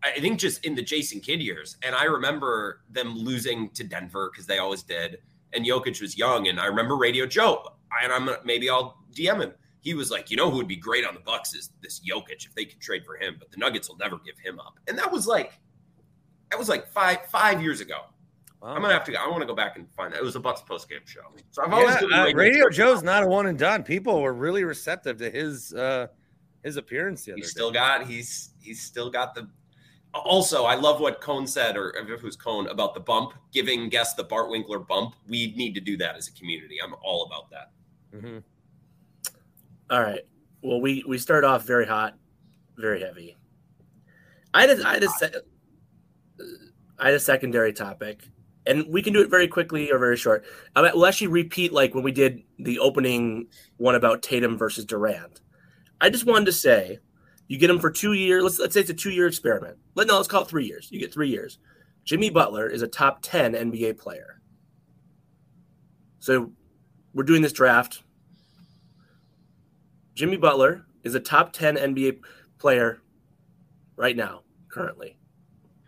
I think just in the Jason Kidd years, and I remember them losing to Denver because they always did. And Jokic was young, and I remember Radio Joe, and I'm maybe I'll DM him. He was like, you know, who would be great on the Bucks is this Jokic if they could trade for him, but the Nuggets will never give him up. And that was like, that was like five five years ago. I'm gonna have to. go. I want to go back and find that. It was a Bucks post game show. So I've always Yeah, uh, Radio, Joe's not a one and done. People were really receptive to his uh his appearance the He's still got he's he's still got the also I love what Cone said or if it was Cone about the bump, giving guests the Bart Winkler bump. We need to do that as a community. I'm all about that. Mhm. All right. Well, we we start off very hot, very heavy. I had a, I had se- I had a secondary topic, and we can do it very quickly or very short. I we'll actually repeat like when we did the opening one about Tatum versus Durant. I just wanted to say, you get him for two years. Let's let's say it's a two year experiment. Let no, let's call it three years. You get three years. Jimmy Butler is a top ten NBA player. So we're doing this draft. Jimmy Butler is a top 10 NBA player right now, currently.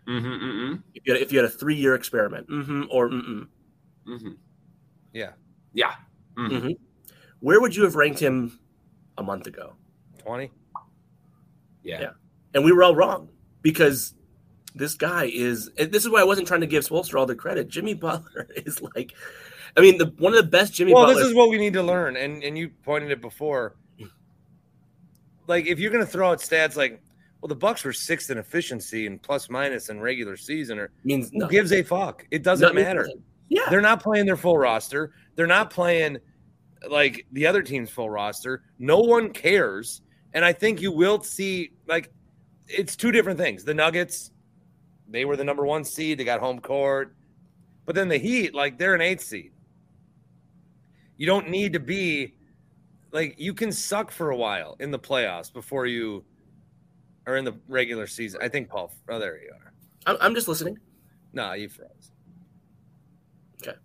Mm-hmm, mm-hmm, If you had, if you had a three year experiment, mm-hmm, or mm-mm, mm-hmm. Yeah. Yeah. Mhm. mm-hmm. where would you have ranked him a month ago? 20. Yeah. Yeah. And we were all wrong because this guy is. This is why I wasn't trying to give Spoelstra all the credit. Jimmy Butler is like, I mean, the one of the best Jimmy. Well, Butler. this is what we need to learn, and and you pointed it before. Like, if you're going to throw out stats like, well, the Bucks were sixth in efficiency and plus minus in regular season, or means who nothing. gives a fuck? It doesn't No, matter. nothing. Yeah. They're not playing their full roster. They're not playing like the other team's full roster. No one cares. And I think you will see like it's two different things. The Nuggets, they were the number one seed, they got home court. But then the Heat, like they're an eighth seed. You don't need to be like you can suck for a while in the playoffs before you are in the regular season. I think Paul. Oh, there you are. I'm, I'm just listening. No, you froze. Okay.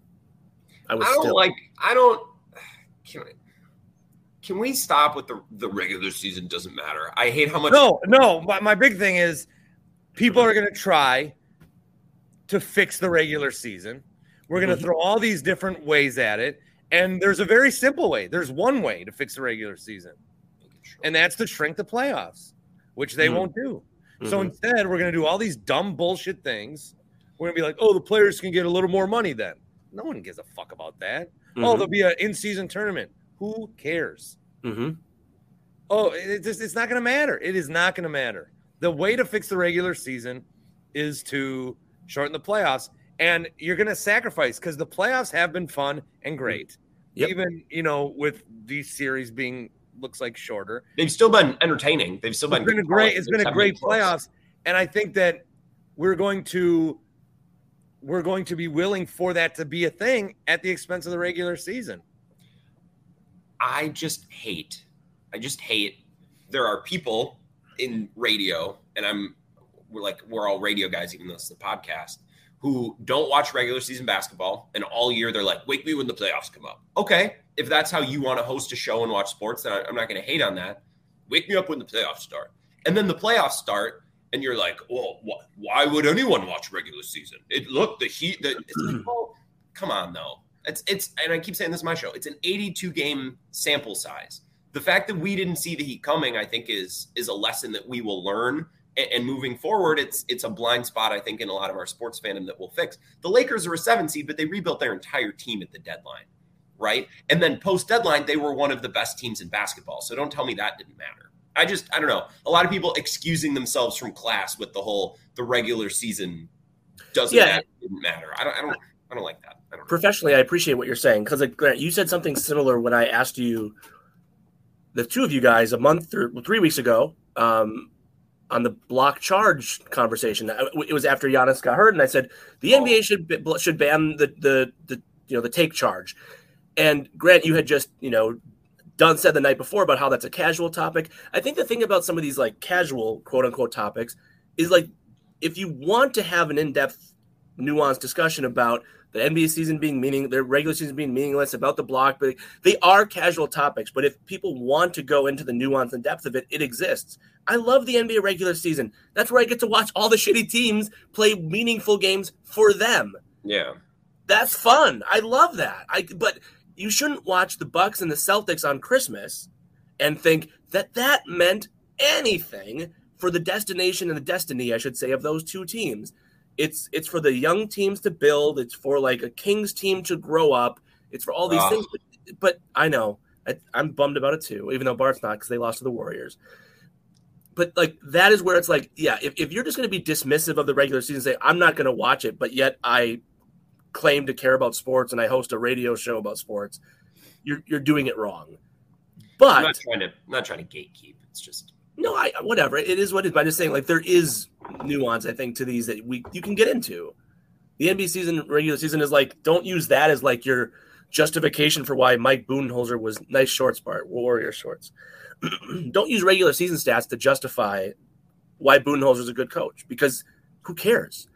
I was I don't still like. I don't. Can, can we stop with the the regular season? Doesn't matter. I hate how much. No, no. My, my big thing is people are going to try to fix the regular season. We're going to Mhm. throw all these different ways at it. And there's a very simple way. There's one way to fix the regular season, and that's to shrink the playoffs, which they Mhm. won't do. So Mhm. instead, we're going to do all these dumb bullshit things. We're going to be like, oh, the players can get a little more money then. No one gives a fuck about that. Oh, Mhm. there'll be an in season tournament. Who cares? Mhm. Oh, it just, it's not going to matter. It is not going to matter. The way to fix the regular season is to shorten the playoffs, and you're going to sacrifice because the playoffs have been fun and great. Yep. Even you know with these series being looks like shorter, They've still been entertaining. They've still been. it's been a great. It's been a great haven't been close. playoffs, and I think that we're going to we're going to be willing for that to be a thing at the expense of the regular season. I just hate. I just hate. There are people in radio, and I'm we're like we're all radio guys, even though it's the podcast, who don't watch regular season basketball, and all year they're like, "Wake me when the playoffs come up." Okay, if that's how you want to host a show and watch sports, then I'm not going to hate on that. Wake me up when the playoffs start, and then the playoffs start, and you're like, "Well, wh- why would anyone watch regular season?" It look the heat. The, it's like, well, come on, though. It's it's and I keep saying this in my show. It's an 82 game sample size. The fact that we didn't see the Heat coming, I think, is is a lesson that we will learn. And, and moving forward, it's it's a blind spot I think in a lot of our sports fandom that we'll fix. The Lakers are a seven seed, but they rebuilt their entire team at the deadline, right? And then post deadline, they were one of the best teams in basketball. So don't tell me that didn't matter. I just I don't know. A lot of people excusing themselves from class with the whole the regular season doesn't Yeah. matter, didn't matter. I don't I don't I don't like that. I don't know. professionally, I appreciate what you're saying because like, Grant, you said something similar when I asked you, the two of you guys, a month or three weeks ago, um, on the block charge conversation. It was after Giannis got hurt, and I said the NBA should should ban the the the you know the take charge. And Grant, you had just you know done said the night before about how that's a casual topic. I think the thing about some of these like casual quote unquote topics is like if you want to have an in depth, nuanced discussion about the NBA season being meaning, their regular season being meaningless, about the block, but they are casual topics. But if people want to go into the nuance and depth of it, it exists. I love the NBA regular season. That's where I get to watch all the shitty teams play meaningful games for them. Yeah. That's fun. I love that. I but you shouldn't watch the Bucks and the Celtics on Christmas and think that that meant anything for the destination and the destiny, I should say, of those two teams. It's it's for the young teams to build. It's for like a Kings team to grow up. It's for all these Ah. things. But, but I know I, I'm bummed about it too, even though Bart's not because they lost to the Warriors. But like that is where it's like, yeah, if, if you're just going to be dismissive of the regular season, say I'm not going to watch it, but yet I claim to care about sports and I host a radio show about sports, you're you're doing it wrong. But I'm not trying to not trying to gatekeep. It's just no, I whatever. It is what it is. But I'm just saying, like there is nuance, I think, to these that we you can get into. The NBA season, regular season is like don't use that as like your justification for why Mike Budenholzer was nice shorts, Bart Warrior shorts. don't use regular season stats to justify why Budenholzer is a good coach because who cares?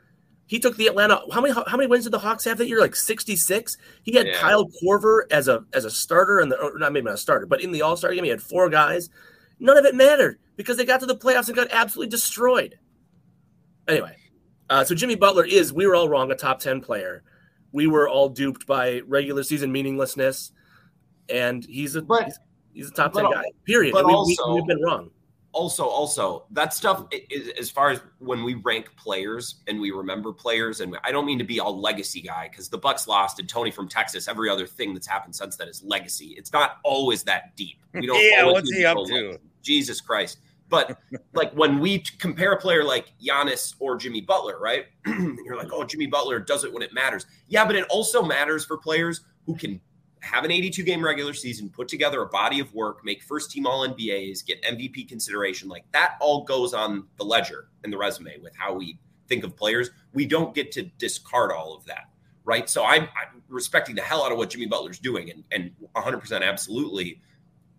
He took the Atlanta. How many how many wins did the Hawks have that year? Like sixty six. He had Yeah. Kyle Korver as a as a starter and the not maybe not a starter, but in the All Star game he had four guys. None of it mattered because they got to the playoffs and got absolutely destroyed. Anyway, uh, so Jimmy Butler is we were all wrong a top ten player. We were all duped by regular season meaninglessness, and he's a But- he's, he's a top ten al- guy. Period. but we, also- we, have been wrong. also also that stuff i- is as far as when we rank players and we remember players and i don't mean to be all legacy guy because the bucks lost and tony from texas every other thing that's happened since then is legacy it's not always that deep we don't Yeah, what's he up to? legacy. jesus christ but like when we compare a player like Giannis or Jimmy Butler, right? You're like, oh, Jimmy Butler does it when it matters. Yeah, but it also matters for players who can have an 82 game regular season, put together a body of work, make first team All NBAs, get MVP consideration. Like that all goes on the ledger and the resume with how we think of players. We don't get to discard all of that, right? So I'm, I'm respecting the hell out of what Jimmy Butler's doing and, and 100% absolutely.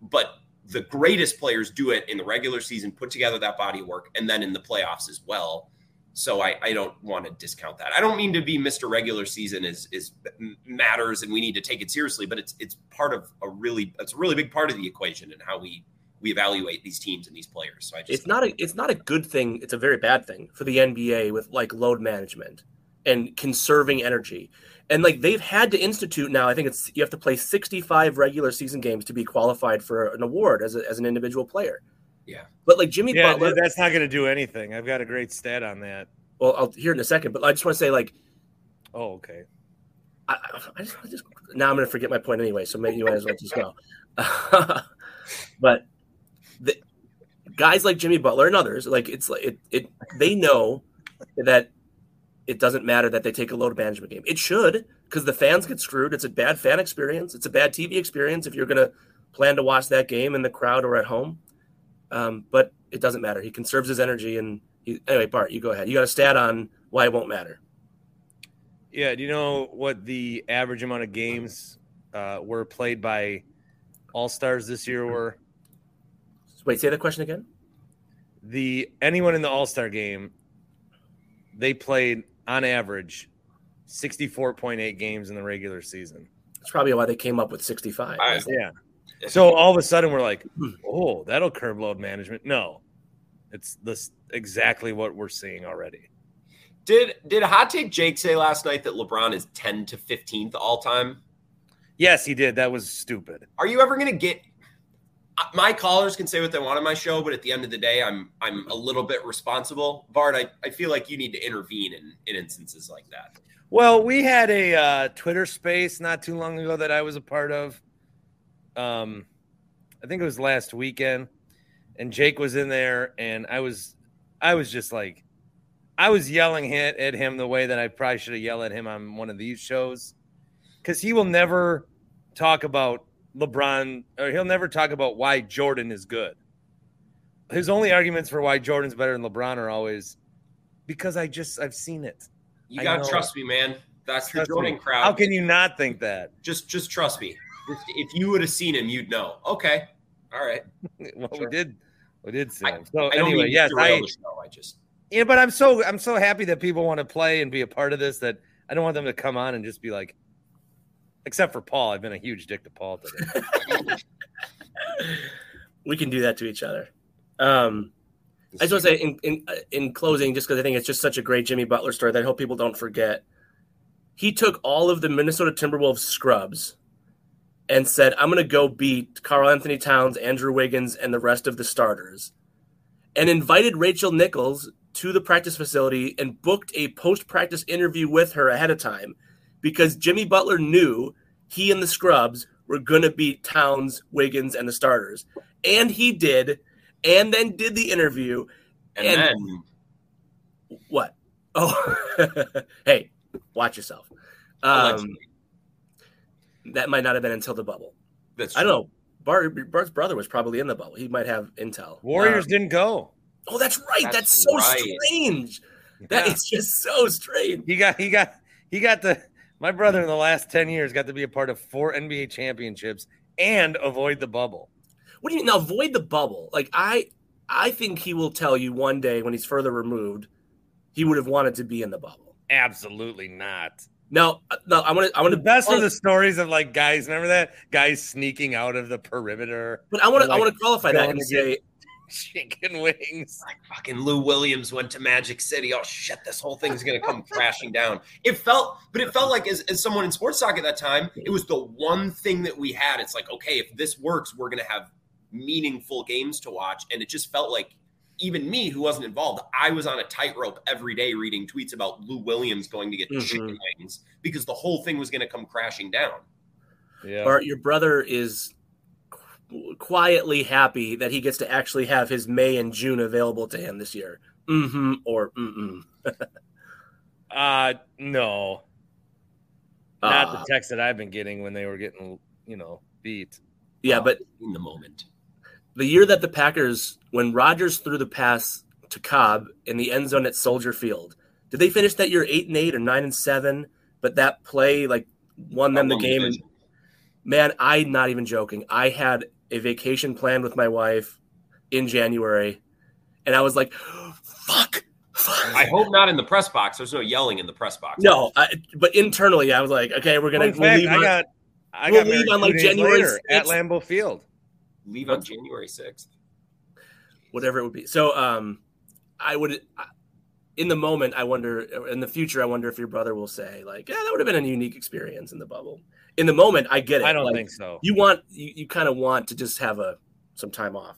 But the greatest players do it in the regular season, put together that body of work, and then in the playoffs as well. So I, I don't want to discount that. I don't mean to be Mr. Regular Season is is matters and we need to take it seriously, but it's it's part of a really it's a really big part of the equation and how we we evaluate these teams and these players. So I just It's not a it's not a good thing. It's a very bad thing for the NBA with like load management and conserving energy. And like they've had to institute now, I think it's you have to play 65 regular season games to be qualified for an award as, a, as an individual player. Yeah. But like Jimmy Yeah, Butler, that's not going to do anything. I've got a great stat on that. well, I'll hear it in a second, but I just want to say like Oh, okay. I, I just, I just now I'm going to forget my point anyway, so maybe you might as well just go. but the guys like Jimmy Butler and others, like it's like it, it they know that it doesn't matter that they take a load management game. It should because the fans get screwed. It's a bad fan experience. It's a bad TV experience if you're going to plan to watch that game in the crowd or at home. Um, but it doesn't matter. He conserves his energy. And he, anyway, Bart, you go ahead. You got a stat on why it won't matter. Yeah. Do you know what the average amount of games uh, were played by All Stars this year were? Wait, say the question again. The anyone in the All Star game, they played on average 64.8 games in the regular season. That's probably why they came up with 65. I- Yeah. So all of a sudden we're like, hmm. oh, that'll curb load management. No, it's this exactly what we're seeing already. did did hot take Jake say last night that LeBron is 10 to 15th all time? Yes, he did. That was stupid. Are you ever going to get my callers can say what they want on my show, but at the end of the day, I'm I'm a little bit responsible. Bart, I, I feel like you need to intervene in, in instances like that. Well, we had a uh, Twitter space not too long ago that I was a part of. Um, I think it was last weekend, and Jake was in there, and I was, I was just like, I was yelling at, at him the way that I probably should have yelled at him on one of these shows, because he will never talk about LeBron, or he'll never talk about why Jordan is good. his only arguments for why Jordan's better than LeBron are always because I just I've seen it. You I gotta know. trust me, man. That's Trust the Jordan me. crowd. How can you not think that? just just trust me. If, you would have seen him, you'd know. Okay, all right. Well, Sure. we did, we did see him. So I don't anyway, yes, I. I just yeah, but I'm so I'm so happy that people want to play and be a part of this. That I don't want them to come on and just be like, except for Paul. I've been a huge dick to Paul today. we can do that to each other. Um, I just want to say in in uh, in closing, just because I think it's just such a great Jimmy Butler story that I hope people don't forget. He took all of the Minnesota Timberwolves scrubs and said, "I'm going to go beat Karl-Anthony Towns, Andrew Wiggins, and the rest of the starters," and invited Rachel Nichols to the practice facility and booked a post practice interview with her ahead of time because Jimmy Butler knew he and the scrubs were going to beat Towns, Wiggins, and the starters, and he did and then did the interview. and, and- then What? Oh, hey, watch yourself. Um, that might not have been until the bubble. that's I don't know. Bart, Bart's brother was probably in the bubble. He might have intel. Warriors Um, didn't go. oh, that's right. That's, That's so right. strange. That Yeah. is just so strange. He got he got he got the my brother in the last 10 years got to be a part of four NBA championships and avoid the bubble. What do you mean? Now avoid the bubble. Like I, I think he will tell you one day when he's further removed, he would have wanted to be in the bubble. Absolutely not. Now, uh, no, I want to. I want The to. best are the stories of like guys, remember that? Guys sneaking out of the perimeter, But I want to. I want to qualify that and say chicken wings. like fucking Lou Williams went to Magic City. Oh shit, this whole thing's gonna come crashing down. It felt, but it felt like as, as someone in sports talk at that time, it was the one thing that we had. It's like, okay, if this works, we're gonna have meaningful games to watch. And it just felt like even me who wasn't involved, I was on a tightrope every day reading tweets about Lou Williams going to get Mhm. chicken wings because the whole thing was gonna come crashing down. Yeah. or your brother is qu- quietly happy that he gets to actually have his May and June available to him this year. Mm-hmm or mm-mm. Uh no. Not Ah, the text that I've been getting when they were getting, you know, beat. yeah, Uh, but in the moment. the year that the Packers, when Rodgers threw the pass to Cobb in the end zone at Soldier Field, did they finish that year eight and eight or nine and seven? But that play like won them the game. And man, I'm not even joking. I had a vacation planned with my wife in January, and I was like, "Fuck, fuck." I hope not in the press box. There's no yelling in the press box. no, I, but internally, I was like, "Okay, we're gonna Fun we'll fact, leave I on- got I we'll got leave on, like, January later at Lambeau Field. Leave on January 6th. whatever it would be." So, um, I would. I- In the moment, I wonder. In the future, I wonder if your brother will say, "Like, yeah, that would have been a unique experience in the bubble." In the moment, I get it. I don't Like, think so. you want you, you kind of want to just have a some time off.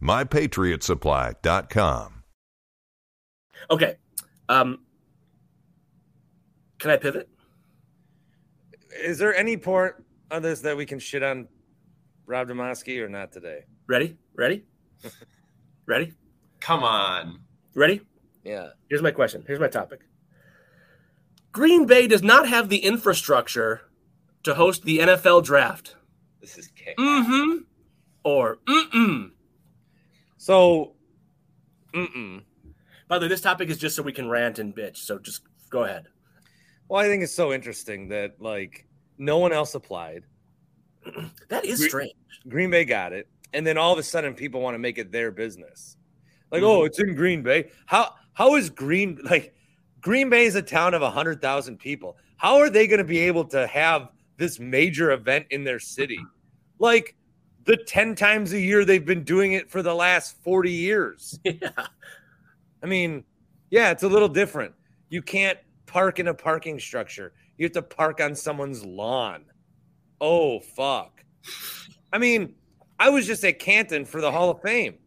mypatriotsupply.com. Okay. Um, can I pivot? Is there any part of this that we can shit on Rob Demovsky or not today? Ready? Ready? Ready? Come on. Ready? Yeah. Here's my question. Here's my topic. Green Bay does not have the infrastructure to host the NFL draft. This is kick. Mm-hmm. Or mm-mm. So, mm-mm. By the way, this topic is just so we can rant and bitch. So just go ahead. Well, I think it's so interesting that like no one else applied. That is Gre- strange. Green Bay got it, and then all of a sudden people want to make it their business. Like, Mhm. oh, it's in Green Bay. How how is Green like Green Bay is a town of hundred thousand people? How are they going to be able to have this major event in their city? Like the ten times a year they've been doing it for the last forty years. Yeah. I mean, yeah, it's a little different. You can't park in a parking structure. You have to park on someone's lawn. Oh fuck. I mean, I was just at Canton for the Hall of Fame.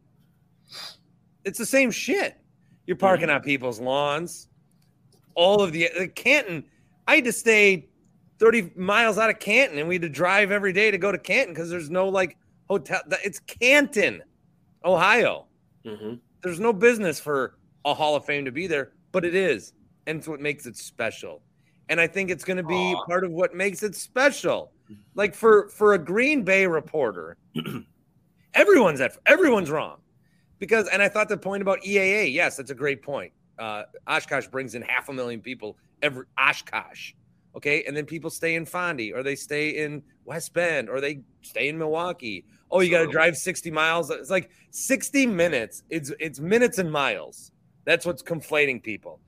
It's the same shit. You're mm-hmm. parking on people's lawns. All of the, the Canton, I had to stay 30 miles out of Canton and we had to drive every day to go to Canton because there's no like hotel. It's Canton, Ohio Mm-hmm. there's no business for a Hall of Fame to be there, but it is. And it's what makes it special. And I think it's going to be Aw. part of what makes it special. Like for for a Green Bay reporter, everyone's at everyone's wrong. Because and I thought the point about EAA, yes, that's a great point. Uh Oshkosh brings in half a million people every Oshkosh. Okay, and then people stay in Fondy or they stay in West Bend or they stay in Milwaukee. Oh, you got to drive 60 miles. It's like 60 minutes. It's it's minutes and miles. That's what's conflating people.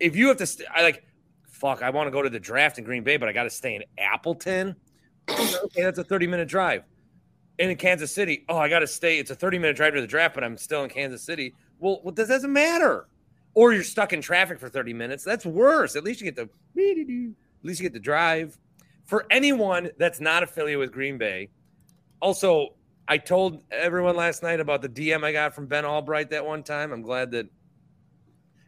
If you have to, st- I like, fuck. I want to go to the draft in Green Bay, but I got to stay in Appleton. okay, that's a 30 minute drive. And in Kansas City, oh, I got to stay. It's a 30 minute drive to the draft, but I'm still in Kansas City. Well, well, this doesn't matter. Or you're stuck in traffic for 30 minutes. That's worse. At least you get the, at least you get to drive. For anyone that's not affiliated with Green Bay, also, I told everyone last night about the DM I got from Ben Allbright that one time. I'm glad that,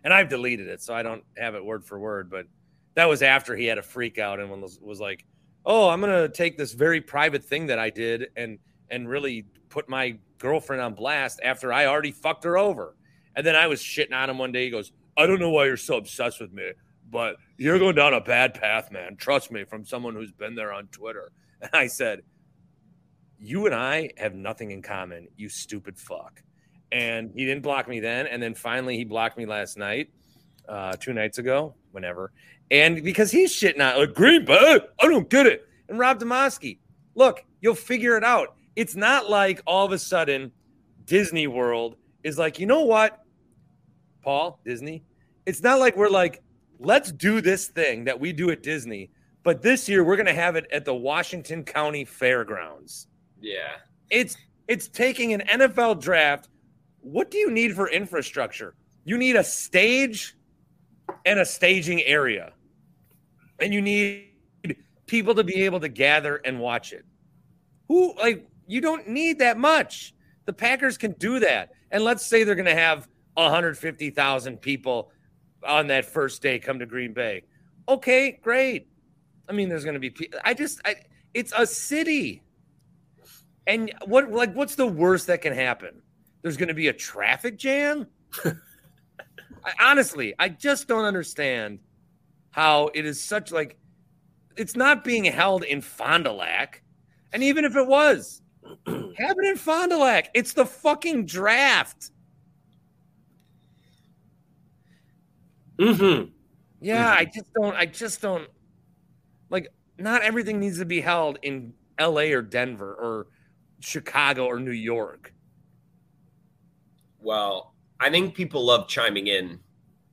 and I've deleted it, so I don't have it word for word. But that was after he had a freak out and was, was like, "Oh, I'm gonna take this very private thing that I did and and really put my girlfriend on blast after I already fucked her over." And then I was shitting on him one day. He goes, "I don't know why you're so obsessed with me, but you're going down a bad path, man. Trust me, from someone who's been there on Twitter." And I said, you and I have nothing in common, you stupid fuck. And he didn't block me then. And then finally, he blocked me last night, uh, two nights ago, whenever. And because he's shitting out, like, Green Bay, I don't get it. And Rob Demovsky, look, you'll figure it out. It's not like all of a sudden Disney World is like, you know what, Paul, Disney? It's not like we're like, let's do this thing that we do at Disney, but this year we're going to have it at the Washington County Fairgrounds Yeah. it's it's taking an NFL draft. What do you need for infrastructure? You need a stage and a staging area. And you need people to be able to gather and watch it. Who like you don't need that much. The Packers can do that. And let's say they're going to have 150,000 people on that first day come to Green Bay. Okay, great. I mean, there's going to be. I just, I, it's a city. And what, like, what's the worst that can happen? There's going to be a traffic jam. I, honestly, I just don't understand how it is such like. It's not being held in Fond du Lac, and even if it was, have it in Fond du Lac. It's the fucking draft. Mm-hmm. Yeah, I just don't. I just don't like. Not everything needs to be held in L.A. or Denver or Chicago or New York. Well, I think people love chiming in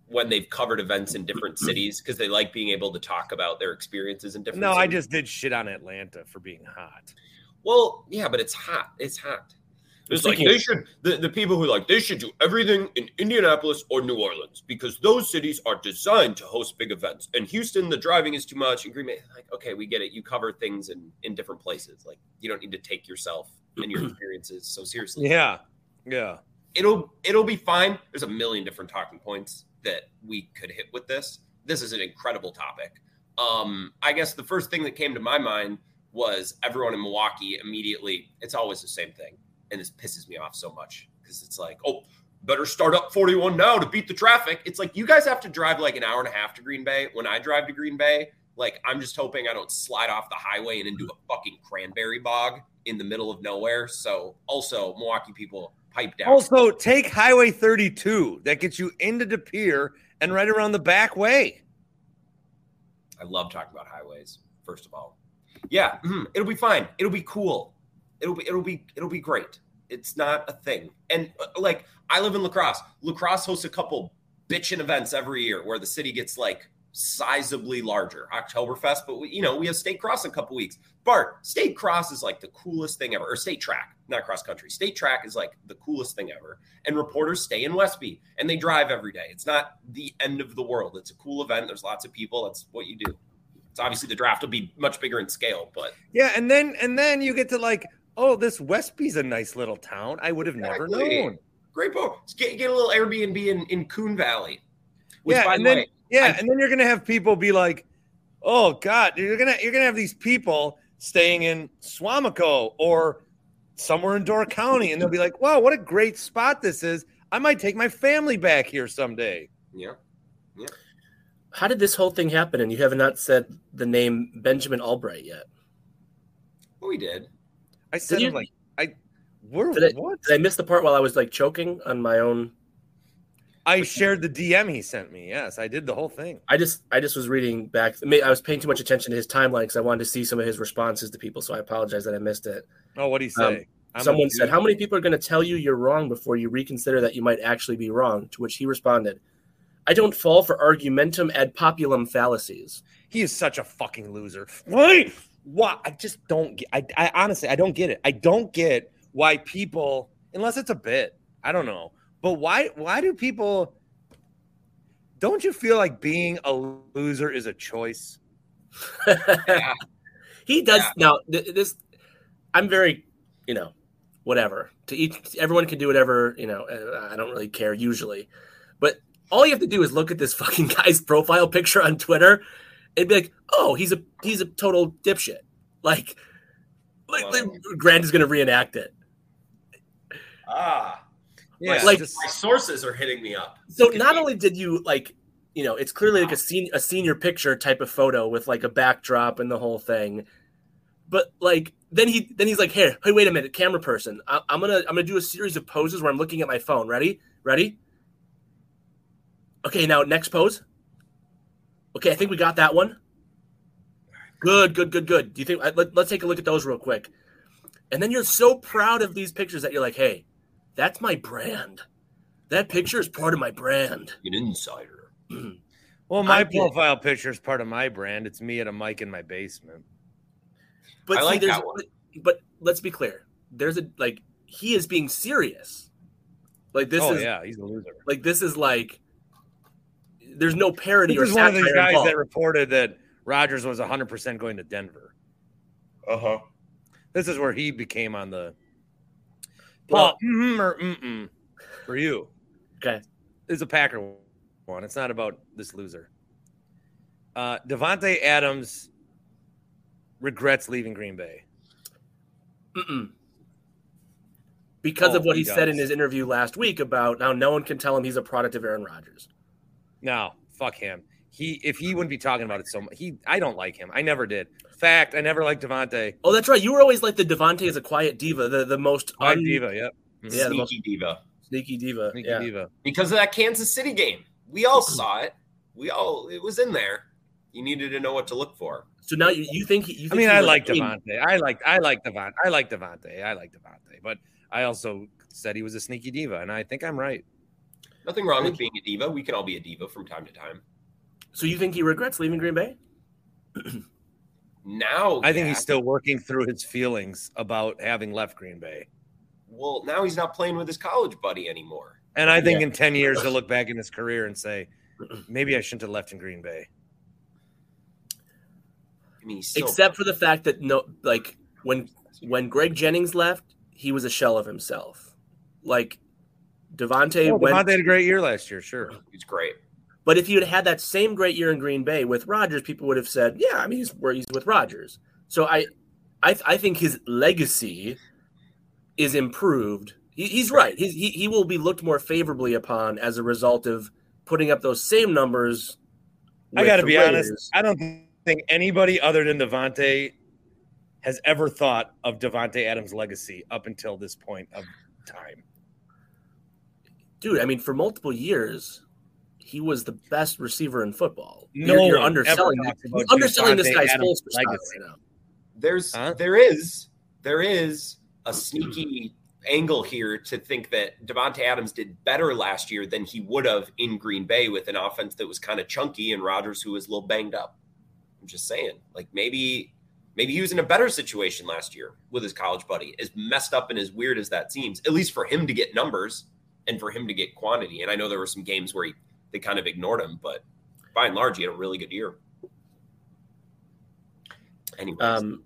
when they've covered events in different cities because they like being able to talk about their experiences in different No, I just did shit on Atlanta for being hot. Well, yeah, but it's hot. It's hot. It's like they should the, the people who like they should do everything in Indianapolis or New Orleans because those cities are designed to host big events. And Houston, the driving is too much. And Green Bay, like, okay, we get it. You cover things in in different places. Like you don't need to take yourself and your experiences so seriously. Yeah, yeah. It'll it'll be fine. There's a million different talking points that we could hit with this. This is an incredible topic. Um, I guess the first thing that came to my mind was everyone in Milwaukee immediately. It's always the same thing, and this pisses me off so much because it's like, oh, better start up 41 now to beat the traffic. It's like you guys have to drive like an hour and a half to Green Bay. When I drive to Green Bay, like I'm just hoping I don't slide off the highway and into a fucking cranberry bog in the middle of nowhere. So also Milwaukee people pipe down. Also, take Highway 32 that gets you into De Pere and right around the back way. I love talking about highways. First of all, yeah, mhm, it'll be fine. It'll be cool. It'll be it'll be it'll be great. It's not a thing. And uh, like I live in La Crosse. Lacrosse hosts a couple bitchin' events every year where the city gets like sizably larger. Oktoberfest, but we, you know we have state cross in a couple weeks. Bart, state cross is like the coolest thing ever, or state track, not cross country. State track is like the coolest thing ever. And reporters stay in Westby and they drive every day. It's not the end of the world. It's a cool event. There's lots of people. That's what you do. It's obviously the draft will be much bigger in scale, but Yeah, and then and then you get to like, oh, this Westby's a nice little town. I would have never known. great boat. Get, get a little Airbnb in, in Coon Valley. Which, yeah, by and the then way, yeah, I- and then you're gonna have people be like, "Oh God, you're gonna you're gonna have these people staying in Suamico or somewhere in Door County, and they'll be like, "Wow, what a great spot this is! I might take my family back here someday." yeah. Yeah. How did this whole thing happen? And you have not said the name Benjamin Allbright yet. Oh, well, we did. I said, you- like, I, we're Did I, what? did I miss the part while I was like choking on my own? I shared the DM he sent me. Yes, I did the whole thing. I just I just was reading back. I was paying too much attention to his timeline because I wanted to see some of his responses to people. So I apologize that I missed it. Oh, what would he say? Um, Someone said, "How many people are going to tell you you're wrong before you reconsider that you might actually be wrong?" To which he responded, "I don't fall for argumentum ad populum fallacies." He is such a fucking loser. Why? Why? I just don't get. I, I honestly, I don't get it. I don't get why people, unless it's a bit, I don't know. But why? Why do people? Don't you feel like being a loser is a choice? Yeah. he does Yeah. now. th- This, I'm very, you know, whatever. To each, everyone can do whatever. You know, I don't really care usually, but all you have to do is look at this fucking guy's profile picture on Twitter and be like, "Oh, he's a he's a total dipshit." Like, like, like Grant is going to reenact it. Ah, Yeah, like- just- my sources are hitting me up. So Look not me. only did you like, you know, it's clearly like a senior a senior picture type of photo with like a backdrop and the whole thing, but like then he then he's like, here, hey, wait a minute, camera person, I, I'm gonna I'm gonna do a series of poses where I'm looking at my phone. Ready? Ready? Okay, now next pose. Okay, I think we got that one. Good, good, good, good. Do you think? Let, let's take a look at those real quick. And then you're so proud of these pictures that you're like, hey, that's my brand. That picture is part of my brand. An insider. well, my I get- profile picture is part of my brand. It's me at a mic in my basement. But I see, like there's, that one. But let's be clear. There's a like he is being serious. Like this oh is yeah, he's a loser. like this is like there's no parody This or is one of these guys involved. that reported that Rodgers was 100 percent going to Denver. Uh huh. This is where he became on the Well- Paul mm or mm for you. Okay. It's a Packer one. It's not about this loser. Uh Davante Adams regrets leaving Green Bay. Mm-mm. Because Oh, of what he he, said in his interview last week about how no one can tell him he's a product of Aaron Rodgers. No, fuck him. He if he wouldn't be talking about it so much. He I don't like him. I never did. Fact, I never liked Davante. Oh, that's right. You were always like the Davante is a quiet diva, the, the most I un- diva, yep. Yeah, the Sneaky most diva. sneaky diva. Sneaky yeah. diva. Because of that Kansas City game. We all mm-hmm. saw it. We all it was in there. You needed to know what to look for. So now you, you think he, you I mean, I like aim- Davante. I like I like Davante. I like Davante. I like Davante. But I also said he was a sneaky diva, and I think I'm right. Nothing wrong with being a diva. We can all be a diva from time to time. So you think he regrets leaving Green Bay? Now I think yeah. he's still working through his feelings about having left Green Bay. well, now he's not playing with his college buddy anymore. And I think Yeah. in 10 years, he'll look back in his career and say, maybe I shouldn't have left in Green Bay. I mean, he's still Except for the fact that no, like when when Greg Jennings left, he was a shell of himself. Like Davante Oh, went, Davante had a great year last year, sure. he's great. but if he had had that same great year in Green Bay with Rodgers, people would have said, "Yeah, I mean, he's where he's with Rodgers." So I, I, I think his legacy is improved He, he's right. He's, he he will be looked more favorably upon as a result of putting up those same numbers. I got to be honest. I don't think anybody other than Davante has ever thought of Davante Adams' legacy up until this point of time. Dude. I mean, for multiple years, he was the best receiver in football. No you're, you're underselling, ever talks you're underselling this guy's Adams' full style right now. There's Huh? there is there is a sneaky angle here to think that Davante Adams did better last year than he would have in Green Bay with an offense that was kind of chunky and Rodgers who was a little banged up. I'm just saying, like maybe maybe he was in a better situation last year with his college buddy. As messed up and as weird as that seems, at least for him to get numbers and for him to get quantity. And I know there were some games where he they kind of ignored him, but by and large, he had a really good year. Anyways. Um,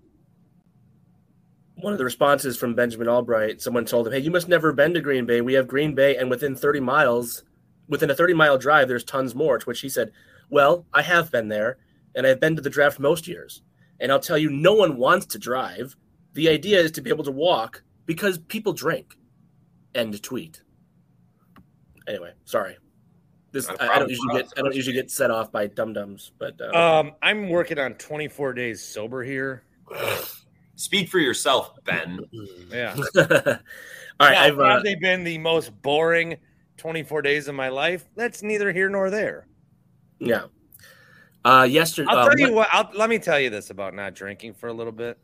one of the responses from Benjamin Allbright, someone told him, "Hey, you must never been to Green Bay. We have Green Bay, and within 30 miles, within a 30 mile drive, there's tons more." To which he said, "Well, I have been there, and I've been to the draft most years, and I'll tell you, no one wants to drive. The idea is to be able to walk because people drink." End tweet. Anyway, sorry. This I, a I, I problem don't usually get. I don't usually get set off by dum dums, but uh, Um, I'm working on 24 days sober here. Speak for yourself, Ben. Yeah. all right. Now, I've, uh, have they been the most boring 24 days of my life? That's neither here nor there. Yeah. Uh, yesterday, I'll uh, tell you what. I'll, let me tell you this about not drinking for a little bit.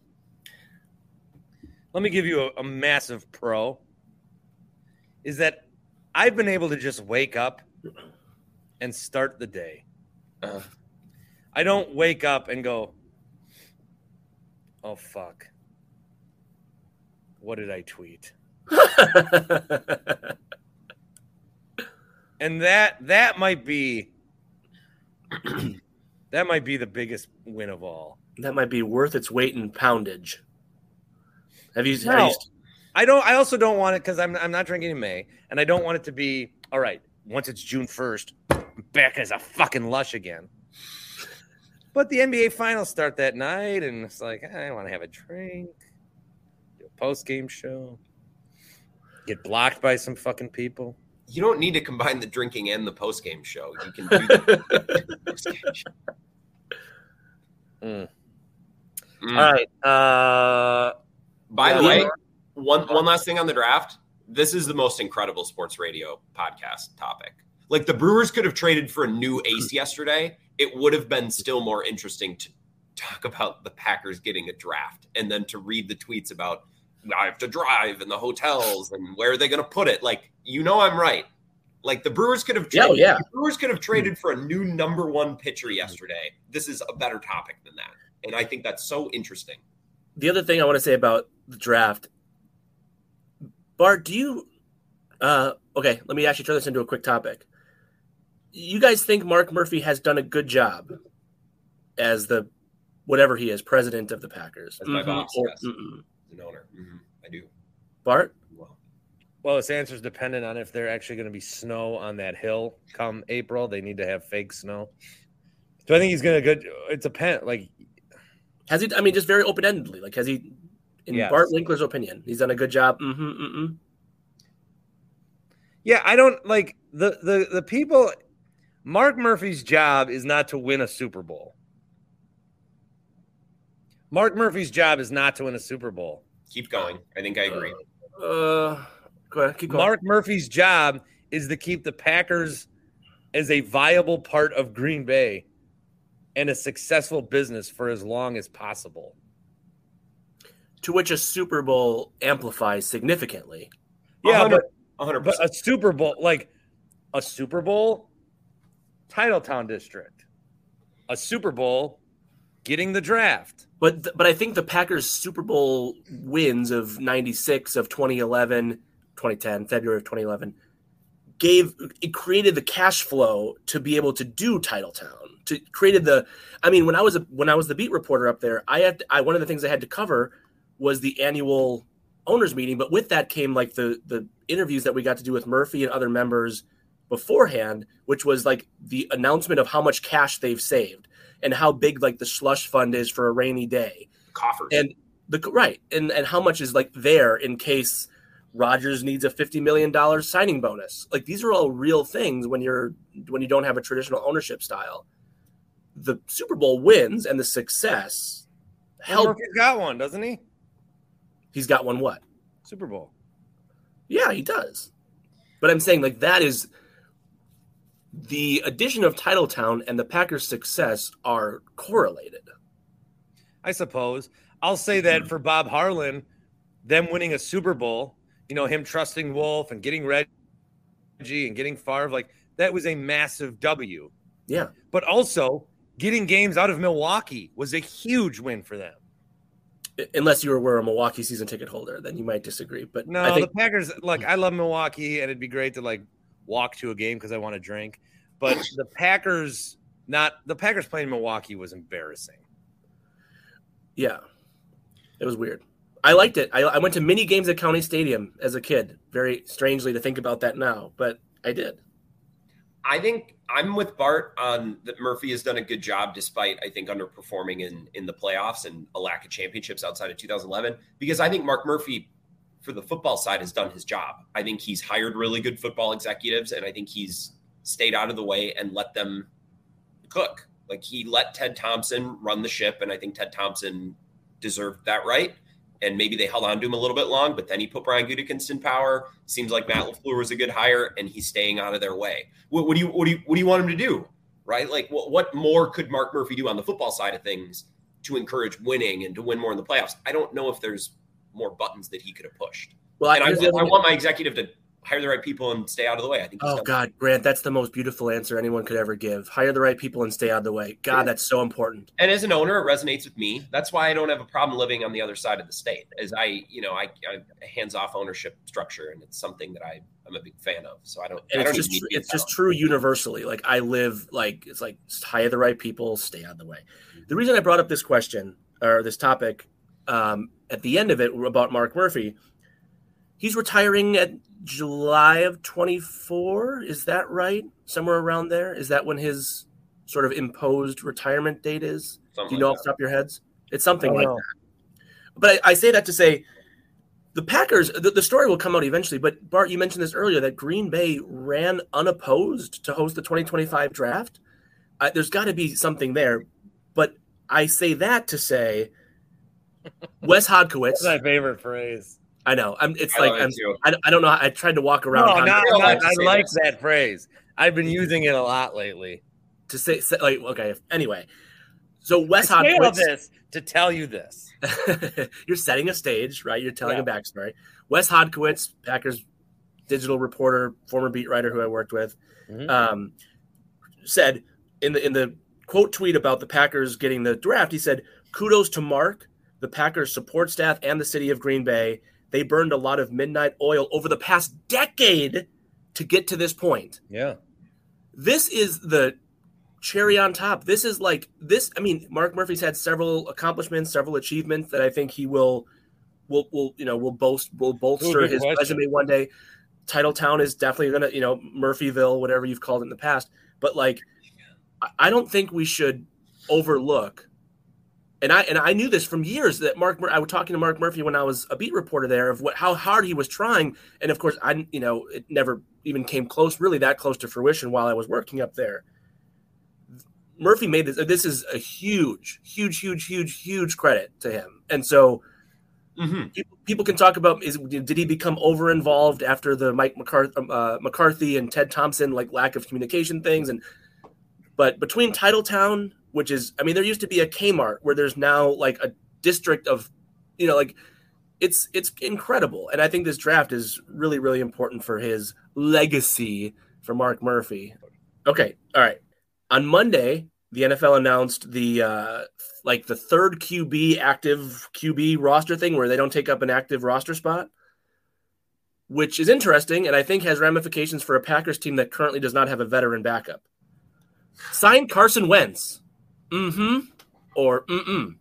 Let me give you a, a massive pro. Is that I've been able to just wake up and start the day. Uh, I don't wake up and go, "Oh fuck, what did I tweet?" And that that might be that might be the biggest win of all. that might be worth its weight in poundage. Have you? have you I don't. I also don't want it because I'm I'm not drinking in May, and I don't want it to be all right. Once it's June first, back as a fucking lush again. But the NBA finals start that night, and it's like I want to have a drink, do a post game show, get blocked by some fucking people. you don't need to combine the drinking and the post game show. You can do the post-game show. Mm. Mm. All right. Uh, By the way, one one last thing on the draft. This is the most incredible sports radio podcast topic. Like the Brewers could have traded for a new ace hmm. yesterday. It would have been still more interesting to talk about the Packers getting a draft and then to read the tweets about I have to drive and the hotels and where are they going to put it. Like you know, I'm right. Like the Brewers could have Yeah, oh, traded, yeah. the Brewers could have traded hmm. for a new number one pitcher hmm. yesterday. This is a better topic than that, and I think that's so interesting. the other thing I want to say about the draft, Bart, do you? Uh, okay, let me actually turn this into a quick topic. You guys think Mark Murphy has done a good job as the whatever he is, president of the Packers? As my Mhm. boss, Or- yes. mm-mm. As an owner, Mhm. I do. Bart, Well, Well, this answer is dependent on if there's actually going to be snow on that hill come April. They need to have fake snow. Do I think he's going to good? It's a pen. Like has he? I mean, just very open endedly. Like, has he? In Yes. Bart Winkler's opinion, he's done a good job. Mm-hmm, mm-mm. Yeah, I don't like the the the people. Mark Murphy's job is not to win a Super Bowl. Mark Murphy's job is not to win a Super Bowl. keep going. I think I agree. Uh, go ahead, keep going. Mark Murphy's job is to keep the Packers as a viable part of Green Bay and a successful business for as long as possible. To which a Super Bowl amplifies significantly. Yeah, 100 but 100%. but a Super Bowl, like a Super Bowl, Titletown District, a Super Bowl, getting the draft. But th- but I think the Packers Super Bowl wins of 96 of 2011, 2010, February of 2011 gave it created the cash flow to be able to do Titletown. To created the I mean when I was a, when I was the beat reporter up there, I had I one of the things I had to cover was the annual owners meeting, but with that came like the the interviews that we got to do with Murphy and other members beforehand, which was like the announcement of how much cash they've saved and how big like the slush fund is for a rainy day coffers. and the right and and how much is like there in case Rodgers needs a fifty million dollars signing bonus. Like these are all real things when you're when you don't have a traditional ownership style. The Super Bowl wins and the success help. Murphy's got one, doesn't he? He's got one. What? Super Bowl. Yeah, he does. But I'm saying like that is the addition of Titletown and the Packers' success are correlated. I suppose. I'll say that mm-hmm. for Bob Harlan, them winning a Super Bowl, you know, him trusting Wolf and getting Reggie and getting Favre, like that was a massive W. Yeah. But also getting games out of Milwaukee was a huge win for them. Unless you were a Milwaukee season ticket holder, then you might disagree. But No, I think the Packers, like, hmm. I love Milwaukee and it'd be great to like walk to a game because I want to drink. But the Packers, not the Packers playing Milwaukee was embarrassing. Yeah, it was weird. I liked it. I, I went to mini games at County Stadium as a kid. Very strangely to think about that now, but I did. I think I'm with Bart on that Murphy has done a good job despite I think underperforming in in the playoffs and a lack of championships outside of 2011 because I think Mark Murphy for the football side has done his job. I think he's hired really good football executives and I think he's stayed out of the way and let them cook. Like he let Ted Thompson run the ship and I think Ted Thompson deserved that right. And maybe they held on to him a little bit long, but then he put Brian Gutekunst in power. Seems like Matt LaFleur was a good hire, and he's staying out of their way. What, what do you what do you what do you want him to do? Right? Like what what more could Mark Murphy do on the football side of things to encourage winning and to win more in the playoffs? I don't know if there's more buttons that he could have pushed. Well, and I, here's I want my executive to hire the right people and stay out of the way. I think. Oh God, Grant, that's the most beautiful answer anyone could ever give. Hire the right people and stay out of the way. God, that's so important. and as an owner, it resonates with me. That's why I don't have a problem living on the other side of the state. As I, you know, I, I hands off ownership structure, and it's something that I I'm a big fan of. So I don't. I And don't it's just it's just true universally. Like I live like it's like hire the right people, stay out of the way. The reason I brought up this question or this topic um, at the end of it about Mark Murphy, he's retiring at July of 24. Is that right? Somewhere around there. Is that when his sort of imposed retirement date is? Something Do you know like off the top of your heads? It's something like no. that. But I, I say that to say the Packers, the, the story will come out eventually. But Bart, you mentioned this earlier that Green Bay ran unopposed to host the 2025 draft. Uh, there's got to be something there. But I say that to say Wes Hodkiewicz. That's my favorite phrase. I know. I'm, it's I like I'm. I, I don't know. I tried to walk around No, not, We not- like I like that. that phrase. I've been using it a lot lately. to say, say like okay. Anyway, so Wes I say Hodkiewicz. this to tell you this. you're setting a stage, right? You're telling Yeah. a backstory. Wes Hodkiewicz, Packers digital reporter, former beat writer who I worked with, Mhm. um, said in the in the quote tweet about the Packers getting the draft, he said, "Kudos to Mark, the Packers support staff, and the city of Green Bay. They burned a lot of midnight oil over the past decade to get to this point." Yeah. this is the cherry on top. This is like this. I mean, Mark Murphy's had several accomplishments, several achievements that I think he will, will, will you know, will boast, will bolster his question. resume one day. Titletown is definitely gonna, you know, Murphyville, whatever you've called it in the past. But like, I- I don't think we should overlook. And I and I knew this from years that Mark. I was talking to Mark Murphy when I was a beat reporter there of what how hard he was trying, and of course I you know it never even came close, really that close to fruition while I was working up there. Murphy made this. This is a huge, huge, huge, huge, huge credit to him. And so Mhm. people, people can talk about is did he become over involved after the Mike McCarthy, uh, McCarthy and Ted Thompson like lack of communication things and but between Titletown, which is I mean there used to be a Kmart where there's now like a district of you know like it's it's incredible and I think this draft is really really important for his legacy for Mark Murphy. Okay, all right. On Monday, the NFL announced the uh, like the third QB active QB roster thing where they don't take up an active roster spot, which is interesting and I think has ramifications for a Packers team that currently does not have a veteran backup. Sign Carson Wentz. Mm-hmm. Or mm-mm.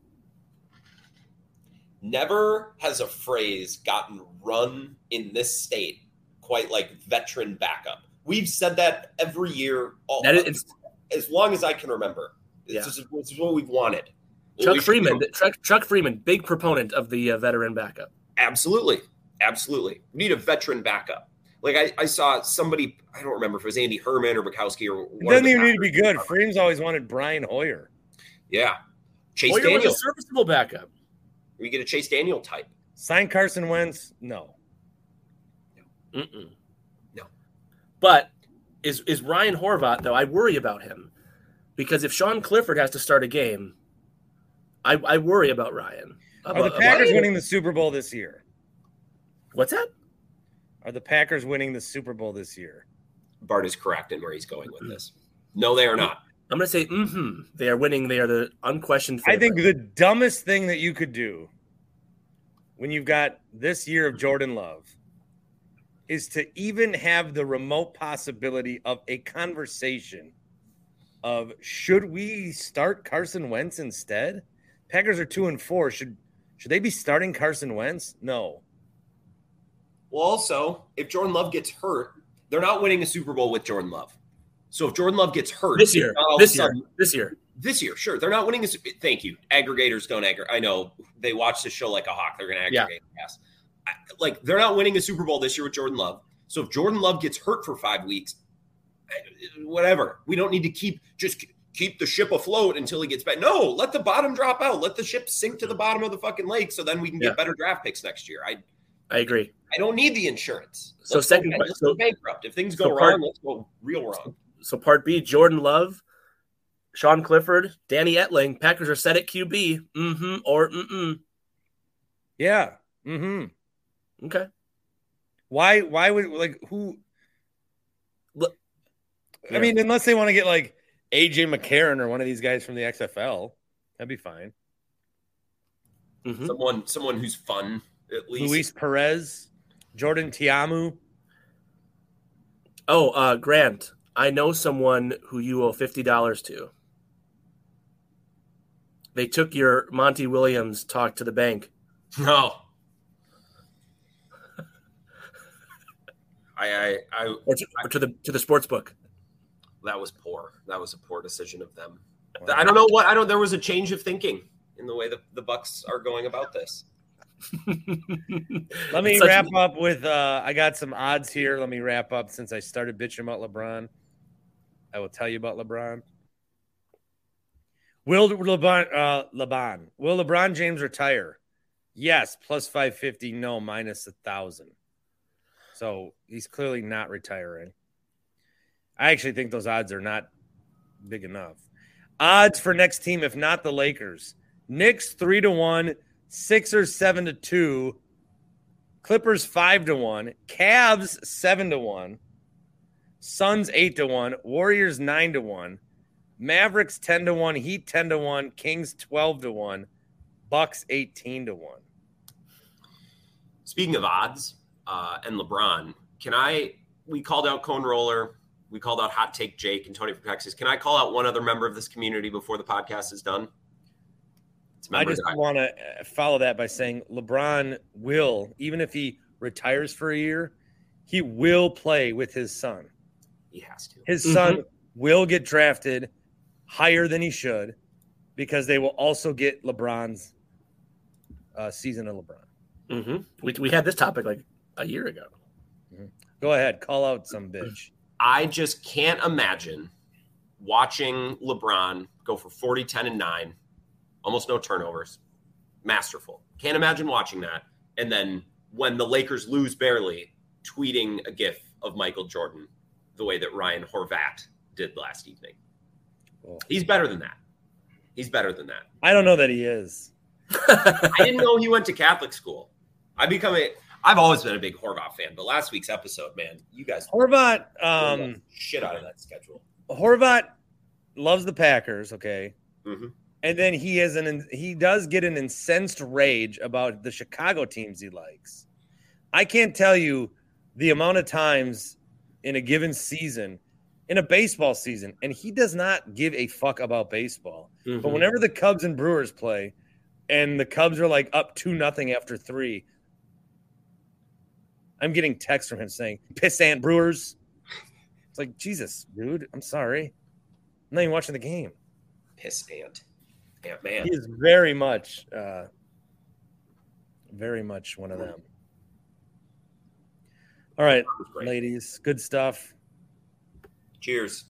Never has a phrase gotten run in this state quite like veteran backup. We've said that every year, all, That is as long as I can remember. Yeah. This, is, this is what we've wanted. Chuck We Freeman. Chuck, Chuck Freeman, big proponent of the uh, veteran backup. Absolutely. Absolutely. We need a veteran backup. Like I, I saw somebody, I don't remember if it was Andy Herman or Bukowski or It doesn't even need to be good. Freems always wanted Brian Hoyer. Yeah. Chase Hoyer was Daniel. a serviceable backup. We get a Chase Daniel type. Sign Carson Wentz? No. Mm-mm. No. But is is Ryan Horvat though? I worry about him because if Sean Clifford has to start a game, I, I worry about Ryan. Are the Packers winning the Super Bowl this year? What's that? Are the Packers winning the Super Bowl this year? Bart is correct in where he's going with this. No, they are not. I'm gonna say, mm-hmm. They are winning. They are the unquestioned. I think the dumbest thing that you could do when you've got this year of Jordan Love is to even have the remote possibility of a conversation of should we start Carson Wentz instead? Packers are two and four. Should should they be starting Carson Wentz? No. Well, also, if Jordan Love gets hurt, they're not winning a Super Bowl with Jordan Love. So if Jordan Love gets hurt this year, this year, this year. this year, sure, they're not winning. A, Su- thank you. Aggregators don't aggregate. I know they watch the show like a hawk. They're going to Yeah. aggregate. Yes, I- like they're not winning a Super Bowl this year with Jordan Love. So if Jordan Love gets hurt for five weeks, eh, whatever. We don't need to keep just keep the ship afloat until he gets back. No, let the bottom drop out. Let the ship sink to the bottom of the fucking lake, so then we can Yeah. get better draft picks next year. I I agree. I don't need the insurance. So Let's go- second go so- bankrupt. If things go so wrong, let's go real wrong. So part B, Jordan Love, Sean Clifford, Danny Etling. Packers are set at QB. Mm-hmm or mm-mm. Yeah. Mm-hmm. Okay. Why why would like who Look- I Yeah. mean, unless they want to get like AJ McCarron or one of these guys from the XFL, that'd be fine. Mhm. Someone, someone who's fun at least. Luis Perez, Jordan Ta'amu. Oh, uh, Grant, I know someone who you owe fifty dollars to. They took your Monty Williams talk to the bank. No. I, I, I, Or to, or to the to the sports book. that was poor. That was a poor decision of them. I don't know what I don't. There was a change of thinking in the way the, the Bucks are going about this. Let me It's such- wrap up with uh I got some odds here. Let me wrap up since I started bitching about LeBron. I will tell you about LeBron. Will LeBron uh LeBron will LeBron James retire? Yes, plus 550, no, minus a thousand. So he's clearly not retiring. I actually think those odds are not big enough. Odds for next team, if not the Lakers. Knicks three to one, Sixers seven to two, Clippers five to one, Cavs seven to one, Suns eight to one, Warriors nine to one, Mavericks ten to one, Heat ten to one, Kings twelve to one, Bucks eighteen to one. Speaking of odds uh, and LeBron, can I? We called out Cone Roller. We called out Hot Take Jake and Tony from Texas. Can I call out one other member of this community before the podcast is done? I just want to follow that by saying LeBron will, even if he retires for a year, he will play with his son. He has to. His Mhm. son will get drafted higher than he should because they will also get LeBron's uh, season of LeBron. hmm We we had this topic like a year ago. Go ahead, call out some bitch. I just can't imagine watching LeBron go for 40, 10, and 9, almost no turnovers. Masterful. Can't imagine watching that. And then when the Lakers lose barely, tweeting a gif of Michael Jordan the way that Ryan Horvat did last evening. Oh. He's better than that. He's better than that. I don't know that he is. I didn't know he went to Catholic school. I become a I've always been a big Horvat fan, but last week's episode, man, you guys Horvat, um, shit out of that schedule. Horvat loves the Packers. Okay, Mhm. and then he has an he does get an incensed rage about the Chicago teams he likes. I can't tell you the amount of times in a given season, in a baseball season, and he does not give a fuck about baseball. Mm-hmm. But whenever the Cubs and Brewers play, and the Cubs are like up two nothing after three, I'm getting texts from him saying "pissant Brewers." It's like Jesus, dude. I'm sorry. I'm not even watching the game. Piss ant. Ant man. He is very much, uh, very much one of them. All right, ladies, good stuff. Cheers.